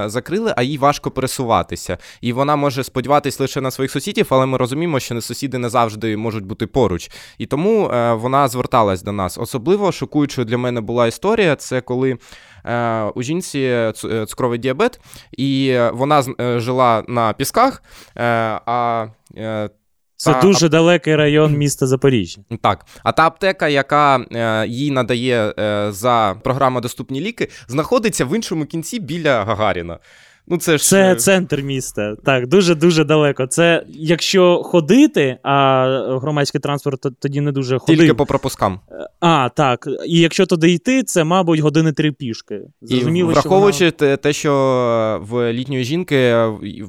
закрили, а їй важко пересуватися. І вона може сподіватися лише на своїх сусідів, але ми розуміємо, що сусіди не завжди можуть бути поруч. І тому вона зверталась до нас. Особливо особливо шокуючою для мене була історія. Це коли е, у жінці е, цукровий діабет, і вона е, жила на пісках. Е, а е, це та, дуже далекий район міста Запоріжжя. Так, а та аптека, яка е, їй надає е, за програму Доступні ліки, знаходиться в іншому кінці біля Гагаріна. Ну, це ж це центр міста. Так, дуже дуже далеко. Це якщо ходити, а громадський транспорт тоді не дуже ходив. Тільки по пропускам. А, так. І якщо туди йти, це, мабуть, години три пішки. Зрозуміло, І Враховуючи що вона... те, що в літньої жінки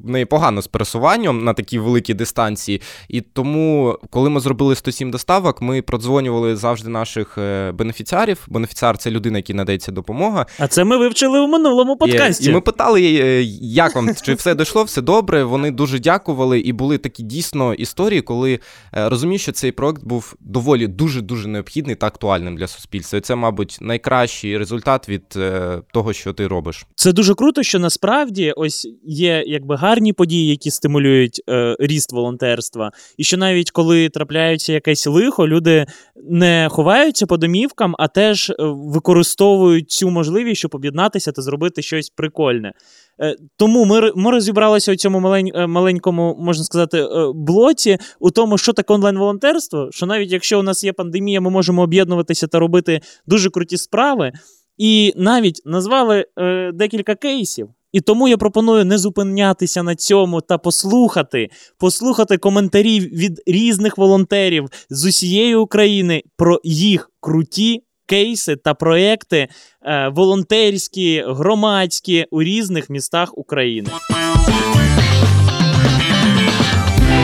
в неї погано з пересуванням на такій великій дистанції. І тому, коли ми зробили 107 доставок, ми продзвонювали завжди наших е, бенефіціарів. Бенефіціар це людина, якій надається допомога. А це ми вивчили у минулому подкасті. І, і ми питали її як вам чи все дійшло, все добре? Вони дуже дякували, і були такі дійсно історії, коли е, розумію, що цей проект був доволі дуже дуже необхідний та актуальним для суспільства. І Це, мабуть, найкращий результат від е, того, що ти робиш. Це дуже круто, що насправді ось є якби гарні події, які стимулюють е, ріст волонтерства, і що навіть коли трапляється якесь лихо, люди не ховаються по домівкам, а теж е, використовують цю можливість, щоб об'єднатися та зробити щось прикольне. Е, тому ми ми розібралися у цьому малень, е, маленькому, можна сказати, е, блоці у тому, що таке онлайн-волонтерство. Що навіть якщо у нас є пандемія, ми можемо об'єднуватися та робити дуже круті справи. І навіть назвали е, декілька кейсів. І тому я пропоную не зупинятися на цьому та послухати, послухати коментарі від різних волонтерів з усієї України про їх круті кейси та проекти е, волонтерські, громадські у різних містах України.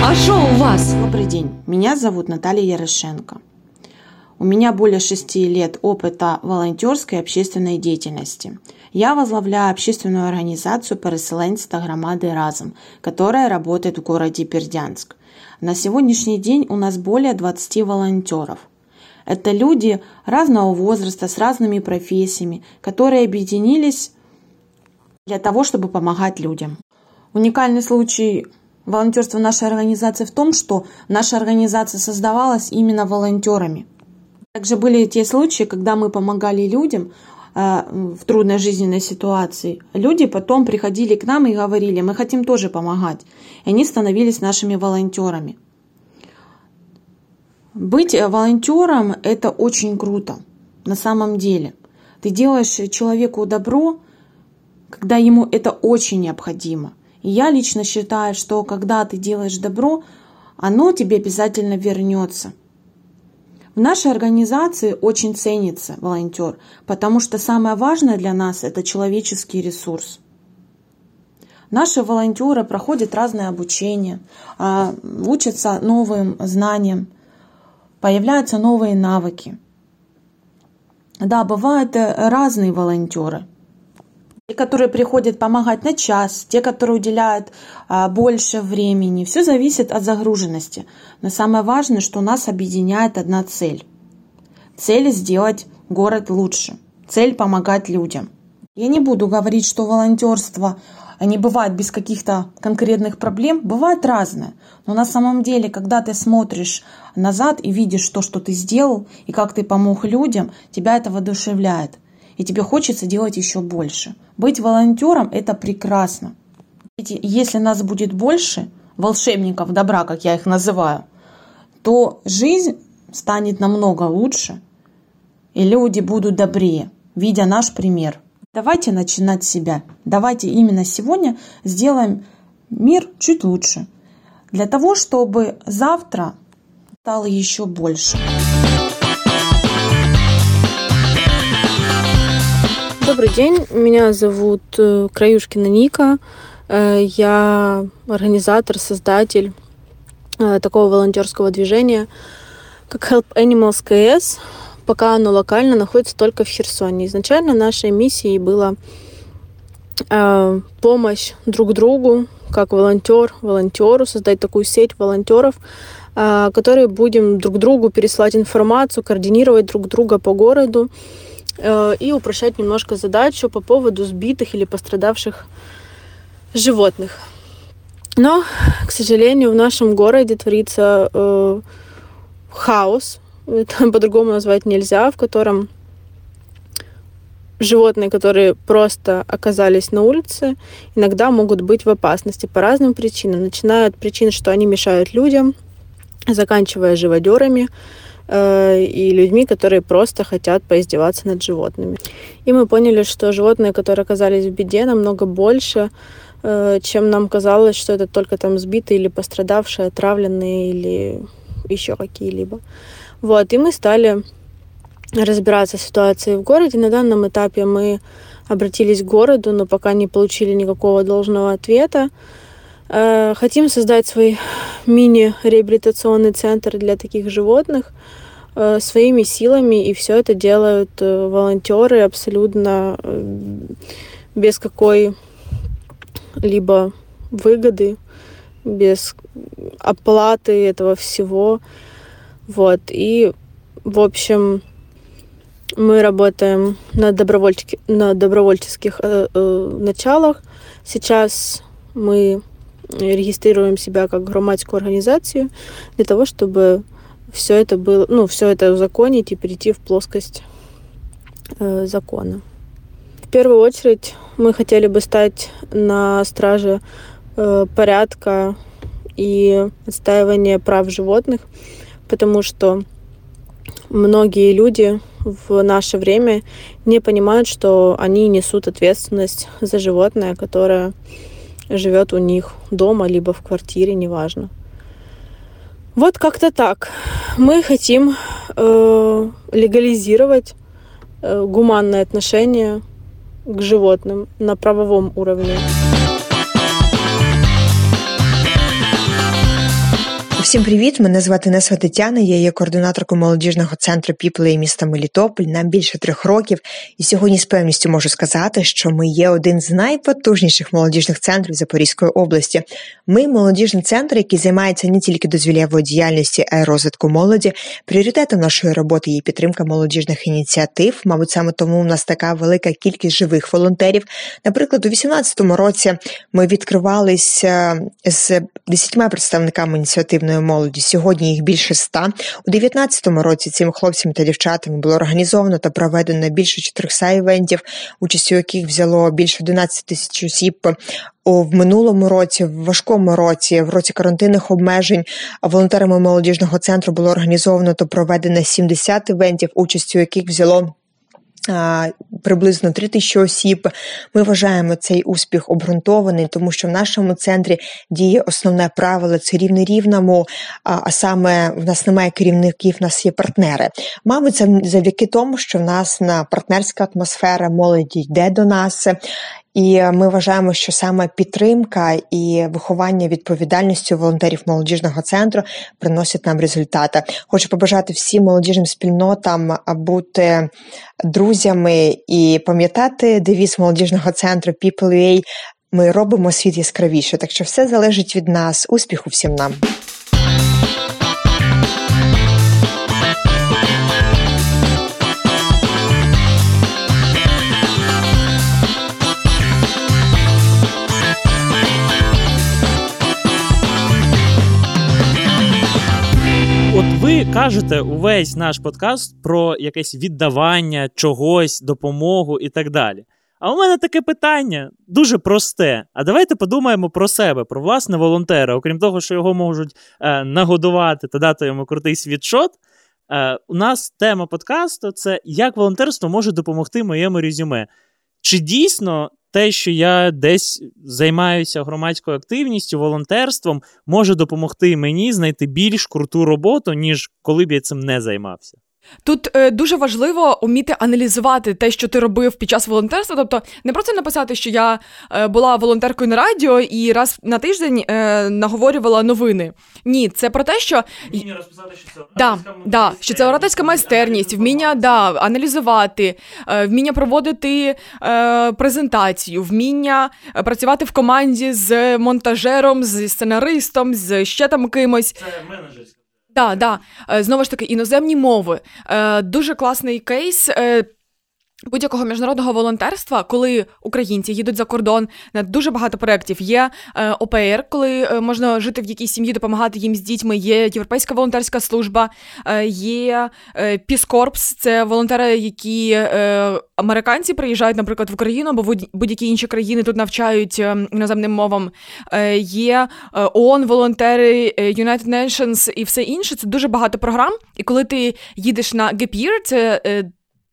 А что у вас? Добрый день. Меня зовут Наталья Ярошенко. У меня более шести лет опыта волонтерской и общественной деятельности. Я возглавляю общественную организацию «Переселенцы та громады разом», которая работает в городе Бердянск. На сегодняшний день у нас более 20 волонтеров – это люди разного возраста, с разными профессиями, которые объединились для того, чтобы помогать людям. Уникальный случай волонтерства нашей организации в том, что наша организация создавалась именно волонтерами. Также были те случаи, когда мы помогали людям э, в трудной жизненной ситуации. Люди потом приходили к нам и говорили, мы хотим тоже помогать. И они становились нашими волонтерами. Быть волонтером – это очень круто, на самом деле. Ты делаешь человеку добро, когда ему это очень необходимо. И я лично считаю, что когда ты делаешь добро, оно тебе обязательно вернется. В нашей организации очень ценится волонтер, потому что самое важное для нас – это человеческий ресурс. Наши волонтеры проходят разное обучение, а, учатся новым знаниям, появляются новые навыки. Да, бывают э, разные волонтеры. Те, которые приходят помогать на час, те, которые уделяют а, больше времени. Все зависит от загруженности. Но самое важное, что нас объединяет одна цель. Цель сделать город лучше. Цель помогать людям. Я не буду говорить, что волонтерство не бывает без каких-то конкретных проблем, бывает разное. Но на самом деле, когда ты смотришь назад и видишь то, что ты сделал, и как ты помог людям, тебя это воодушевляет и тебе хочется делать еще больше. Быть волонтером – это прекрасно. Если нас будет больше, волшебников добра, как я их называю, то жизнь станет намного лучше, и люди будут добрее, видя наш пример. Давайте начинать с себя. Давайте именно сегодня сделаем мир чуть лучше, для того, чтобы завтра стало еще больше. Добрый день, меня зовут э, Краюшкина Ника. Э, я организатор, создатель э, такого волонтерского движения, как Help Animals KS. Пока оно локально находится только в Херсоне. Изначально нашей миссией была помощь друг другу, как волонтер волонтеру, создать такую сеть волонтеров, которые будем друг другу пересылать информацию, координировать друг друга по городу Э, и упрощать немножко задачу по поводу сбитых или пострадавших животных. Но, к сожалению, в нашем городе творится э, хаос, это по-другому назвать нельзя, в котором животные, которые просто оказались на улице, иногда могут быть в опасности по разным причинам. Начиная от причин, что они мешают людям, заканчивая живодерами, Э, и людьми, которые просто хотят поиздеваться над животными. И мы поняли, что животные, которые оказались в беде, намного больше, э, чем нам казалось, что это только там сбитые или пострадавшие, отравленные или еще какие-либо. Вот, и мы стали разбираться с ситуацией в городе. На данном этапе мы обратились к городу, но пока не получили никакого должного ответа. Э, хотим создать свой мини-реабилитационный центр для таких животных э, своими силами, и все это делают э, волонтеры абсолютно без какой-либо выгоды, без оплаты этого всего. Вот. И, в общем, мы работаем на, добровольческих, на добровольческих э, э, началах. Сейчас мы регистрируем себя как громадскую организацию для того, чтобы все это было, ну, все это узаконить и перейти в плоскость э, закона. В первую очередь мы хотели бы стать на страже э, порядка и отстаивания прав животных, потому что многие люди в наше время не понимают, что они несут ответственность за животное, которое живет у них дома, либо в квартире, неважно. Вот как-то так. Мы хотим э, легализировать э, гуманное отношение к животным на правовом уровне. Всім привіт! Мене звати Несва Тетяна. Я є координаторкою молодіжного центру Піплеї міста Мелітополь. Нам більше трьох років, і сьогодні з певністю можу сказати, що ми є один з найпотужніших молодіжних центрів Запорізької області. Ми молодіжний центр, який займається не тільки дозвілявою діяльністю, а й розвитку молоді. Пріоритетом нашої роботи є підтримка молодіжних ініціатив. Мабуть, саме тому у нас така велика кількість живих волонтерів. Наприклад, у 2018 році ми відкривалися з десятьма представниками ініціативної молоді. Сьогодні їх більше ста. У 19-му році цими хлопцями та дівчатами було організовано та проведено більше 400 івентів, участь у яких взяло більше 11 тисяч осіб. В минулому році, в важкому році, в році карантинних обмежень, волонтерами молодіжного центру було організовано та проведено 70 івентів, участь у яких взяло приблизно 3 тисячі осіб. Ми вважаємо цей успіх обґрунтований, тому що в нашому центрі діє основне правило це рівне рівному, а саме в нас немає керівників, в нас є партнери. Мабуть, це завдяки тому, що в нас на партнерська атмосфера молоді йде до нас. І ми вважаємо, що саме підтримка і виховання відповідальністю волонтерів молодіжного центру приносять нам результати. Хочу побажати всім молодіжним спільнотам бути друзями і пам'ятати девіз молодіжного центру People.ua Ми робимо світ яскравіше. Так що все залежить від нас. Успіху всім нам. Ви кажете увесь наш подкаст про якесь віддавання чогось, допомогу і так далі. А у мене таке питання дуже просте. А давайте подумаємо про себе, про власне волонтера. Окрім того, що його можуть е, нагодувати та дати йому крутий світшот. Е, у нас тема подкасту це як волонтерство може допомогти моєму резюме. Чи дійсно те, що я десь займаюся громадською активністю, волонтерством, може допомогти мені знайти більш круту роботу, ніж коли б я цим не займався. Тут е, дуже важливо уміти аналізувати те, що ти робив під час волонтерства. Тобто не просто написати, що я е, була волонтеркою на радіо і раз на тиждень е, наговорювала новини. Ні, це про те, що Вміння розписати, що це да, да, що це ораторська майстерність, вміння да, аналізувати, е, вміння проводити е, презентацію, вміння е, працювати в команді з монтажером, з сценаристом, з ще там кимось. Це менеджерська. Да, да. Е, знову ж таки, іноземні мови. Е, дуже класний кейс. Е, Будь-якого міжнародного волонтерства, коли українці їдуть за кордон на дуже багато проєктів. Є е, au pair, коли е, можна жити в якійсь сім'ї, допомагати їм з дітьми. Є Європейська волонтерська служба, е, є Peace Corps, це волонтери, які американці приїжджають, наприклад, в Україну або в будь-які інші країни тут навчають іноземним мовам. Є ООН, волонтери, United Nations і все інше. Це дуже багато програм. І коли ти їдеш на Year, це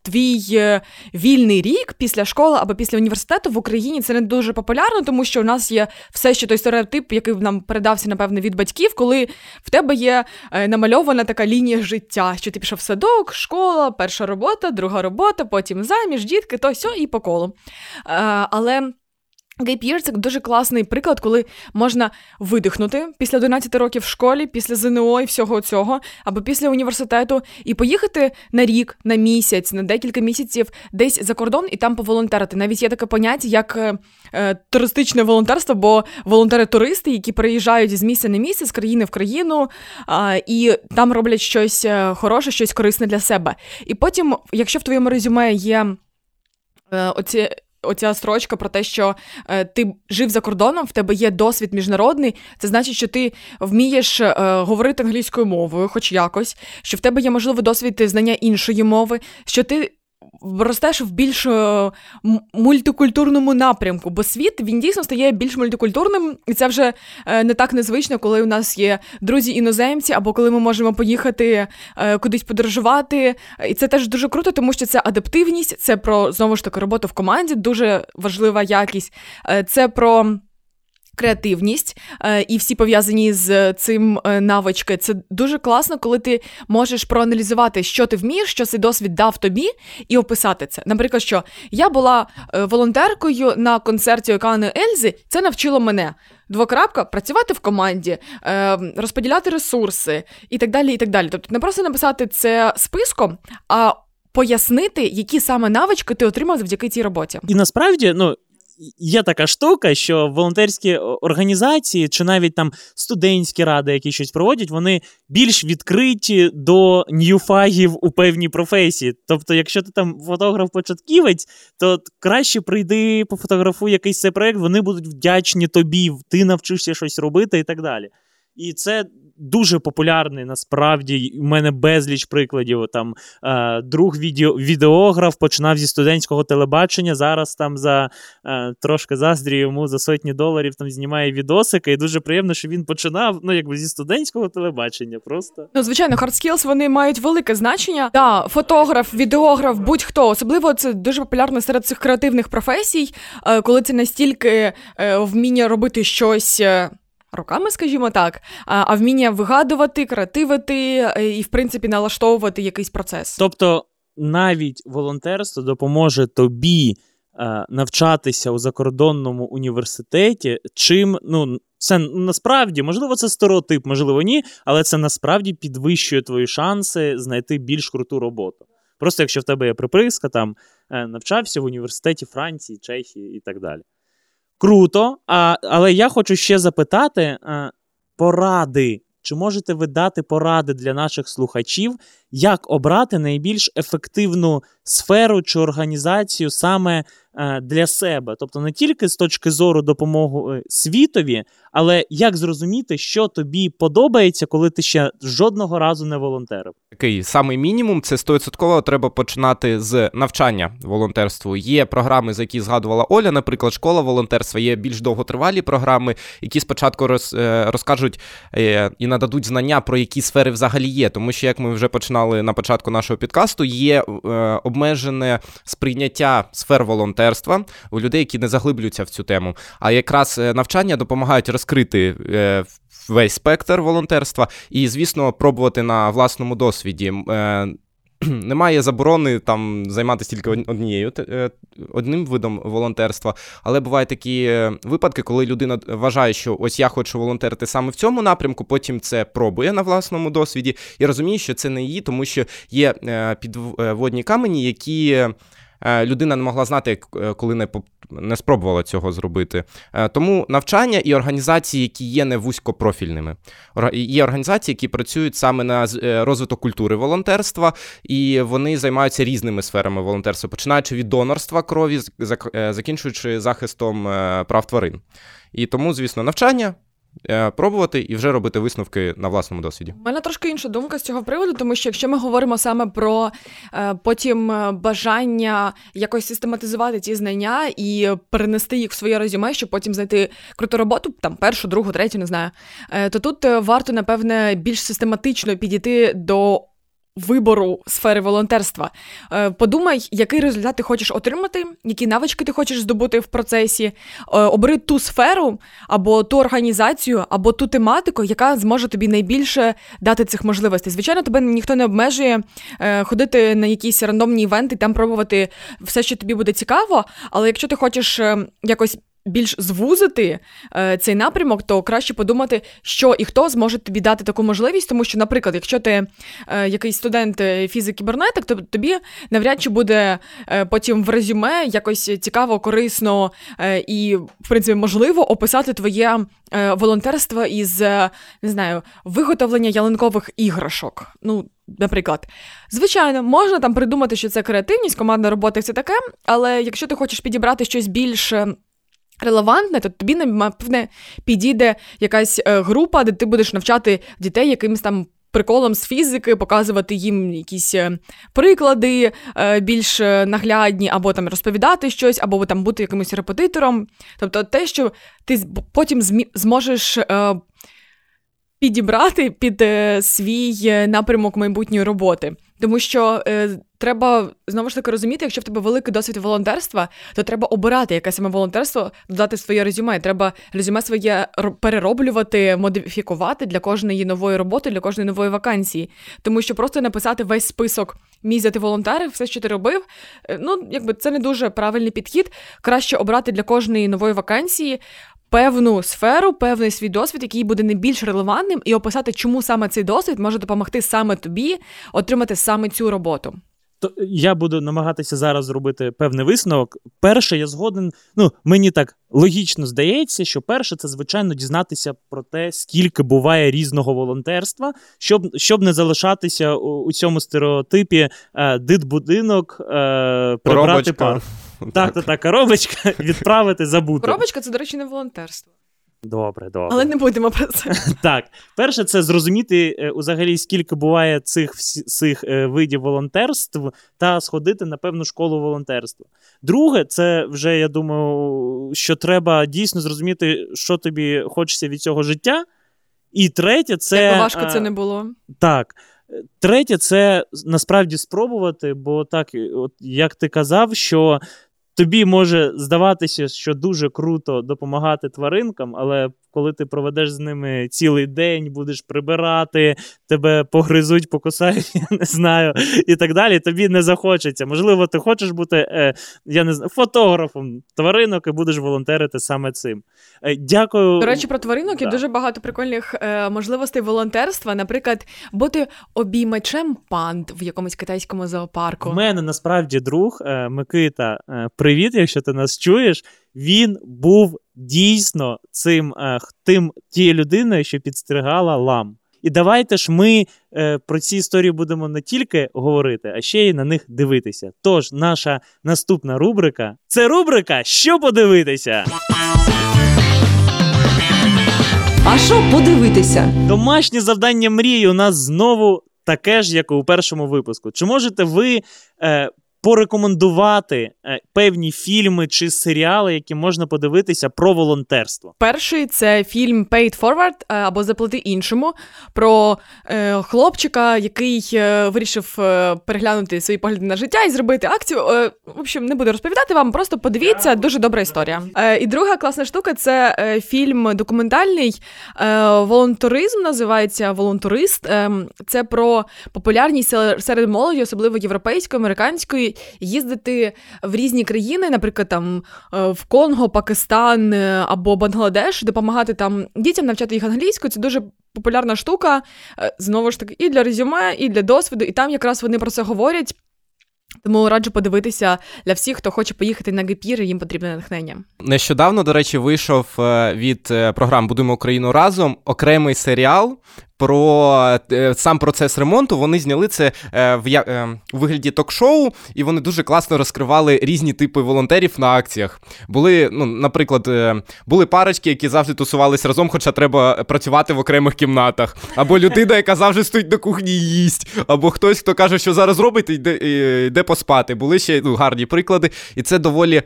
твій е, вільний рік після школи або після університету в Україні це не дуже популярно, тому що у нас є все ще той стереотип, який нам передався, напевне, від батьків, коли в тебе є е, намальована така лінія життя, що ти пішов в садок, школа, перша робота, друга робота, потім заміж, дітки, то сьо і по колу. Е, Гейп'єр це дуже класний приклад, коли можна видихнути після 11 років в школі, після ЗНО і всього цього, або після університету, і поїхати на рік, на місяць, на декілька місяців десь за кордон і там поволонтерити. Навіть є таке поняття, як е, е туристичне волонтерство, бо волонтери-туристи, які приїжджають з місця на місце, з країни в країну, е, і там роблять щось е, хороше, щось корисне для себе. І потім, якщо в твоєму резюме є е, оці оця строчка про те, що е, ти жив за кордоном, в тебе є досвід міжнародний, це значить, що ти вмієш е, говорити англійською мовою, хоч якось, що в тебе є можливо досвід знання іншої мови, що ти ростеш в більш е, мультикультурному напрямку, бо світ він дійсно стає більш мультикультурним, і це вже е, не так незвично, коли у нас є друзі-іноземці, або коли ми можемо поїхати е, кудись подорожувати. І це теж дуже круто, тому що це адаптивність, це про знову ж таки роботу в команді, дуже важлива якість. Це про креативність е, і всі пов'язані з цим е, навички. Це дуже класно, коли ти можеш проаналізувати, що ти вмієш, що цей досвід дав тобі, і описати це. Наприклад, що я була е, волонтеркою на концерті Окани Ельзи, це навчило мене. Двокрапка працювати в команді, розподіляти ресурси і так далі. і так далі. Тобто не просто написати це списком, а пояснити, які саме навички ти отримав завдяки цій роботі. І насправді, ну є така штука, що волонтерські організації чи навіть там студентські ради, які щось проводять, вони більш відкриті до ньюфагів у певній професії. Тобто, якщо ти там фотограф-початківець, то краще прийди пофотографуй якийсь цей проект, вони будуть вдячні тобі, ти навчишся щось робити і так далі. І це дуже популярний насправді. У мене безліч прикладів. Там е, друг відео, відеограф починав зі студентського телебачення. Зараз там за е, трошки заздрі йому за сотні доларів там знімає відосики. І дуже приємно, що він починав ну, якби зі студентського телебачення. Просто ну звичайно, skills, вони мають велике значення. Да, фотограф, відеограф, будь-хто особливо це дуже популярно серед цих креативних професій, е, коли це настільки е, вміння робити щось. Е, руками, скажімо так, а вміння вигадувати, креативити і, в принципі, налаштовувати якийсь процес. Тобто навіть волонтерство допоможе тобі навчатися у закордонному університеті, чим ну. Це насправді, можливо, це стереотип, можливо, ні, але це насправді підвищує твої шанси знайти більш круту роботу. Просто якщо в тебе є приписка, там е, навчався в університеті Франції, Чехії і так далі. Круто. А, Але я хочу ще запитати а, е, поради. Чи можете ви дати поради для наших слухачів, як обрати найбільш ефективну сферу чи організацію саме для себе? Тобто не тільки з точки зору допомоги світові, але як зрозуміти, що тобі подобається, коли ти ще жодного разу не волонтерив? Такий самий мінімум це 100% треба починати з навчання волонтерству. Є програми, за які згадувала Оля, наприклад, школа волонтерства. Є більш довготривалі програми, які спочатку роз, е, розкажуть е, і нададуть знання про які сфери взагалі є. Тому що, як ми вже починали на початку нашого підкасту, є е, обмежене сприйняття сфер волонтерства у людей, які не заглиблюються в цю тему. А якраз навчання допомагають розкрити е, весь спектр волонтерства і, звісно, пробувати на власному досвіді. Е, немає заборони там займатися тільки однією е, одним видом волонтерства, але бувають такі випадки, коли людина вважає, що ось я хочу волонтерити саме в цьому напрямку, потім це пробує на власному досвіді і розуміє, що це не її, тому що є підводні камені, які Е, людина не могла знати, е, коли не не спробувала цього зробити. Е, тому навчання і організації, які є не вузькопрофільними. Є організації, які працюють саме на розвиток культури волонтерства, і вони займаються різними сферами волонтерства, починаючи від донорства крові, закінчуючи захистом прав тварин. І тому, звісно, навчання. Е, пробувати і вже робити висновки на власному досвіді. У мене трошки інша думка з цього приводу, тому що якщо ми говоримо саме про е, потім е, бажання якось систематизувати ці знання і перенести їх в своє резюме, щоб потім знайти круту роботу, там першу, другу, третю, не знаю, то тут варто напевне більш систематично підійти до вибору сфери волонтерства. Е, подумай, який результат ти хочеш отримати, які навички ти хочеш здобути в процесі. Е, обери ту сферу або ту організацію, або ту тематику, яка зможе тобі найбільше дати цих можливостей. Звичайно, тебе ніхто не обмежує е, ходити на якісь рандомні івенти, там пробувати все, що тобі буде цікаво. Але якщо ти хочеш якось більш звузити е, цей напрямок, то краще подумати, що і хто зможе тобі дати таку можливість, тому що, наприклад, якщо ти е, якийсь студент е, фізик-кібернетик, то тобі навряд чи буде е, потім в резюме якось цікаво, корисно е, і, в принципі, можливо описати твоє е, волонтерство із не знаю, виготовлення ялинкових іграшок. Ну, Наприклад, звичайно, можна там придумати, що це креативність, командна робота і все таке, але якщо ти хочеш підібрати щось більш релевантне, то тобі напевне підійде якась е, група, де ти будеш навчати дітей якимось там. Приколом з фізики, показувати їм якісь е, приклади е, більш наглядні, або там розповідати щось, або там бути якимось репетитором. Тобто те, що ти потім зможеш підібрати під свій напрямок майбутньої роботи. Тому що е, треба знову ж таки розуміти, якщо в тебе великий досвід волонтерства, то треба обирати яке саме волонтерство, додати своє резюме. Треба резюме своє перероблювати, модифікувати для кожної нової роботи, для кожної нової вакансії. Тому що просто написати весь список мізяти волонтерів, все, що ти робив, е, ну якби це не дуже правильний підхід. Краще обрати для кожної нової вакансії певну сферу, певний свій досвід, який буде не більш релевантним, і описати, чому саме цей досвід може допомогти саме тобі отримати саме цю роботу. То я буду намагатися зараз зробити певний висновок. Перше, я згоден. Ну мені так логічно здається, що перше це звичайно дізнатися про те, скільки буває різного волонтерства, щоб щоб не залишатися у, у цьому стереотипі е, дит-будинок, е, прибрати пар. Так, так, так, коробочка відправити, забути. Коробочка це, до речі, не волонтерство. Добре, добре. Але не будемо про це. Так, перше, це зрозуміти е, взагалі, скільки буває цих цих е, видів волонтерств та сходити на певну школу волонтерства. Друге, це вже я думаю, що треба дійсно зрозуміти, що тобі хочеться від цього життя. І третє, це Як важко це не було. Так. Третє, це насправді спробувати, бо так, от як ти казав, що тобі може здаватися, що дуже круто допомагати тваринкам, але коли ти проведеш з ними цілий день, будеш прибирати, тебе погризуть, покусають, я не знаю, і так далі. Тобі не захочеться. Можливо, ти хочеш бути е, я не знаю, фотографом тваринок і будеш волонтерити саме цим. Е, дякую. До речі, про тваринок да. є дуже багато прикольних е, можливостей волонтерства. Наприклад, бути обіймачем панд в якомусь китайському зоопарку. У мене насправді друг е, Микита. Е, привіт, якщо ти нас чуєш. Він був дійсно цим е, тим тією людиною, що підстригала лам. І давайте ж ми е, про ці історії будемо не тільки говорити, а ще й на них дивитися. Тож, наша наступна рубрика це рубрика Що подивитися. А що подивитися? Домашнє завдання мрії у нас знову таке ж, як і у першому випуску. Чи можете ви е, порекомендувати е, певні фільми чи серіали, які можна подивитися про волонтерство. Перший це фільм Paid Forward е, або Заплати іншому про е, хлопчика, який е, вирішив е, переглянути свої погляди на життя і зробити акцію. Е, в общем, не буду розповідати вам, просто подивіться, дуже добра історія. І друга класна штука це фільм документальний волонтеризм. Називається Волонтурист. Це про популярність серед молоді, особливо європейської, американської їздити в різні країни, наприклад, там е, в Конго, Пакистан е, або Бангладеш, допомагати там дітям навчати їх англійською. Це дуже популярна штука. Е, знову ж таки, і для резюме, і для досвіду. І там якраз вони про це говорять. Тому раджу подивитися для всіх, хто хоче поїхати на гепір, їм потрібне натхнення. Нещодавно, до речі, вийшов від програм Будемо Україну разом окремий серіал про е, сам процес ремонту. Вони зняли це е, в е, вигляді ток-шоу, і вони дуже класно розкривали різні типи волонтерів на акціях. Були, ну, наприклад, були парочки, які завжди тусувалися разом, хоча треба працювати в окремих кімнатах. Або людина, яка завжди стоїть на кухні і їсть, або хтось, хто каже, що зараз робить, йде, йде поспати. Були ще ну, гарні приклади, і це доволі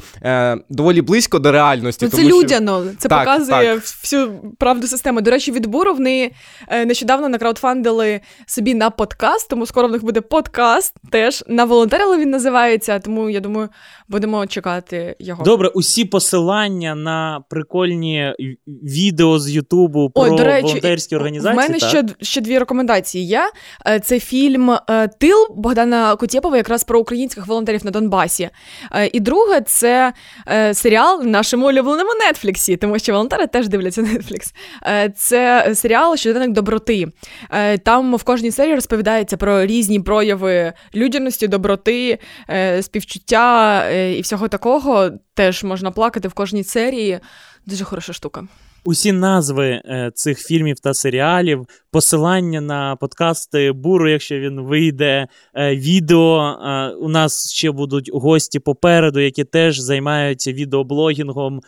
доволі близько до реальності. Ну, Це тому, людяно, це так, показує так. всю правду системи. До речі, від вони не нещодавно накраудфандили собі на подкаст, тому скоро в них буде подкаст теж на волонтерили він називається. Тому я думаю, будемо чекати його. Добре, усі посилання на прикольні відео з Ютубу про Ой, до речі, волонтерські організації. У мене так? ще ще дві рекомендації. є. Е, це фільм е, Тил Богдана Кутєпова, якраз про українських волонтерів на Донбасі. Е, і друге, це серіал нашому улюбленому Нетфліксі, тому що волонтери теж дивляться Нетфлікс. Це серіал Щоденник доброти доброти. Е, там в кожній серії розповідається про різні прояви людяності, доброти, е, співчуття е, і всього такого. Теж можна плакати в кожній серії. Дуже хороша штука. Усі назви цих фільмів та серіалів, посилання на подкасти Буру, якщо він вийде, відео. У нас ще будуть гості попереду, які теж займаються відеоблогінгом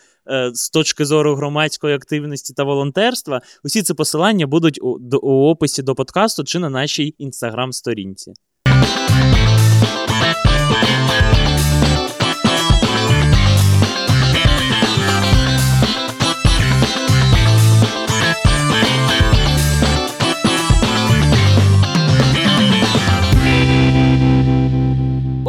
з точки зору громадської активності та волонтерства. Усі ці посилання будуть у, у описі до подкасту чи на нашій інстаграм-сторінці.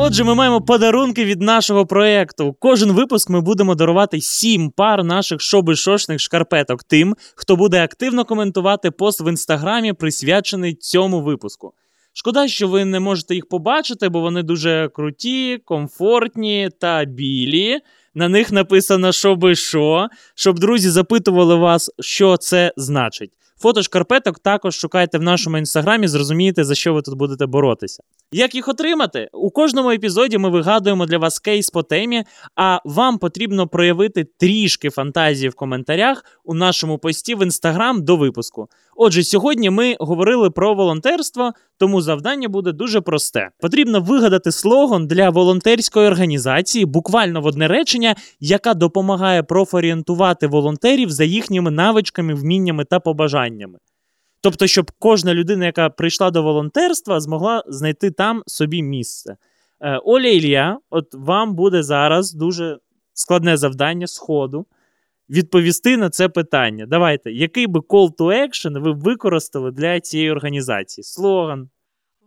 Отже, ми маємо подарунки від нашого проєкту. Кожен випуск ми будемо дарувати сім пар наших шобишошних шкарпеток тим, хто буде активно коментувати пост в інстаграмі, присвячений цьому випуску. Шкода, що ви не можете їх побачити, бо вони дуже круті, комфортні та білі. На них написано що би що, щоб друзі запитували вас, що це значить. Фото шкарпеток також шукайте в нашому інстаграмі, зрозумієте, за що ви тут будете боротися. Як їх отримати? У кожному епізоді ми вигадуємо для вас кейс по темі, а вам потрібно проявити трішки фантазії в коментарях у нашому пості в інстаграм до випуску. Отже, сьогодні ми говорили про волонтерство, тому завдання буде дуже просте. Потрібно вигадати слоган для волонтерської організації, буквально в одне речення, яка допомагає профорієнтувати волонтерів за їхніми навичками, вміннями та побажаннями. Тобто, щоб кожна людина, яка прийшла до волонтерства, змогла знайти там собі місце. Е, Оля Ілля, от вам буде зараз дуже складне завдання сходу відповісти на це питання. Давайте, який би call to action ви використали для цієї організації? Слоган.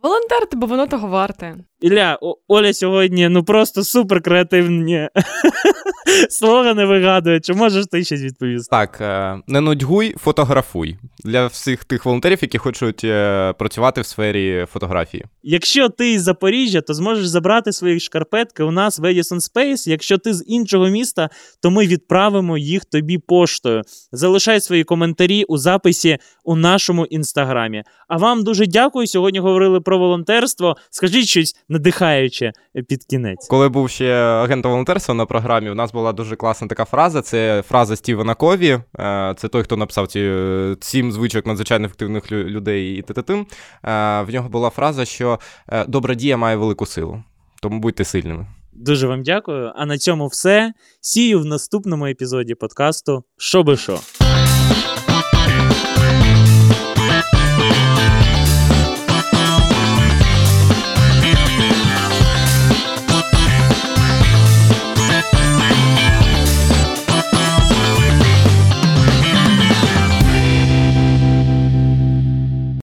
Волонтерте, бо воно того варте. Ілля, Оля сьогодні ну просто супер креативні слогани вигадує. Чи можеш ти щось відповісти? Так, е, не нудьгуй, фотографуй для всіх тих волонтерів, які хочуть е, працювати в сфері фотографії. Якщо ти із Запоріжжя, то зможеш забрати свої шкарпетки у нас в Edison Space. Якщо ти з іншого міста, то ми відправимо їх тобі поштою. Залишай свої коментарі у записі у нашому інстаграмі. А вам дуже дякую. Сьогодні говорили про волонтерство. Скажіть щось надихаюче е, під кінець. Коли був ще агент-волонтерства на програмі, у нас була дуже класна така фраза. Це фраза Стівена Кові. Е, це той, хто написав ці е, сім звичок надзвичайно ефективних людей і тим. В нього була фраза, що добра дія має велику силу, тому будьте сильними. Дуже вам дякую. А на цьому все. Сію в наступному епізоді подкасту «Що би шо».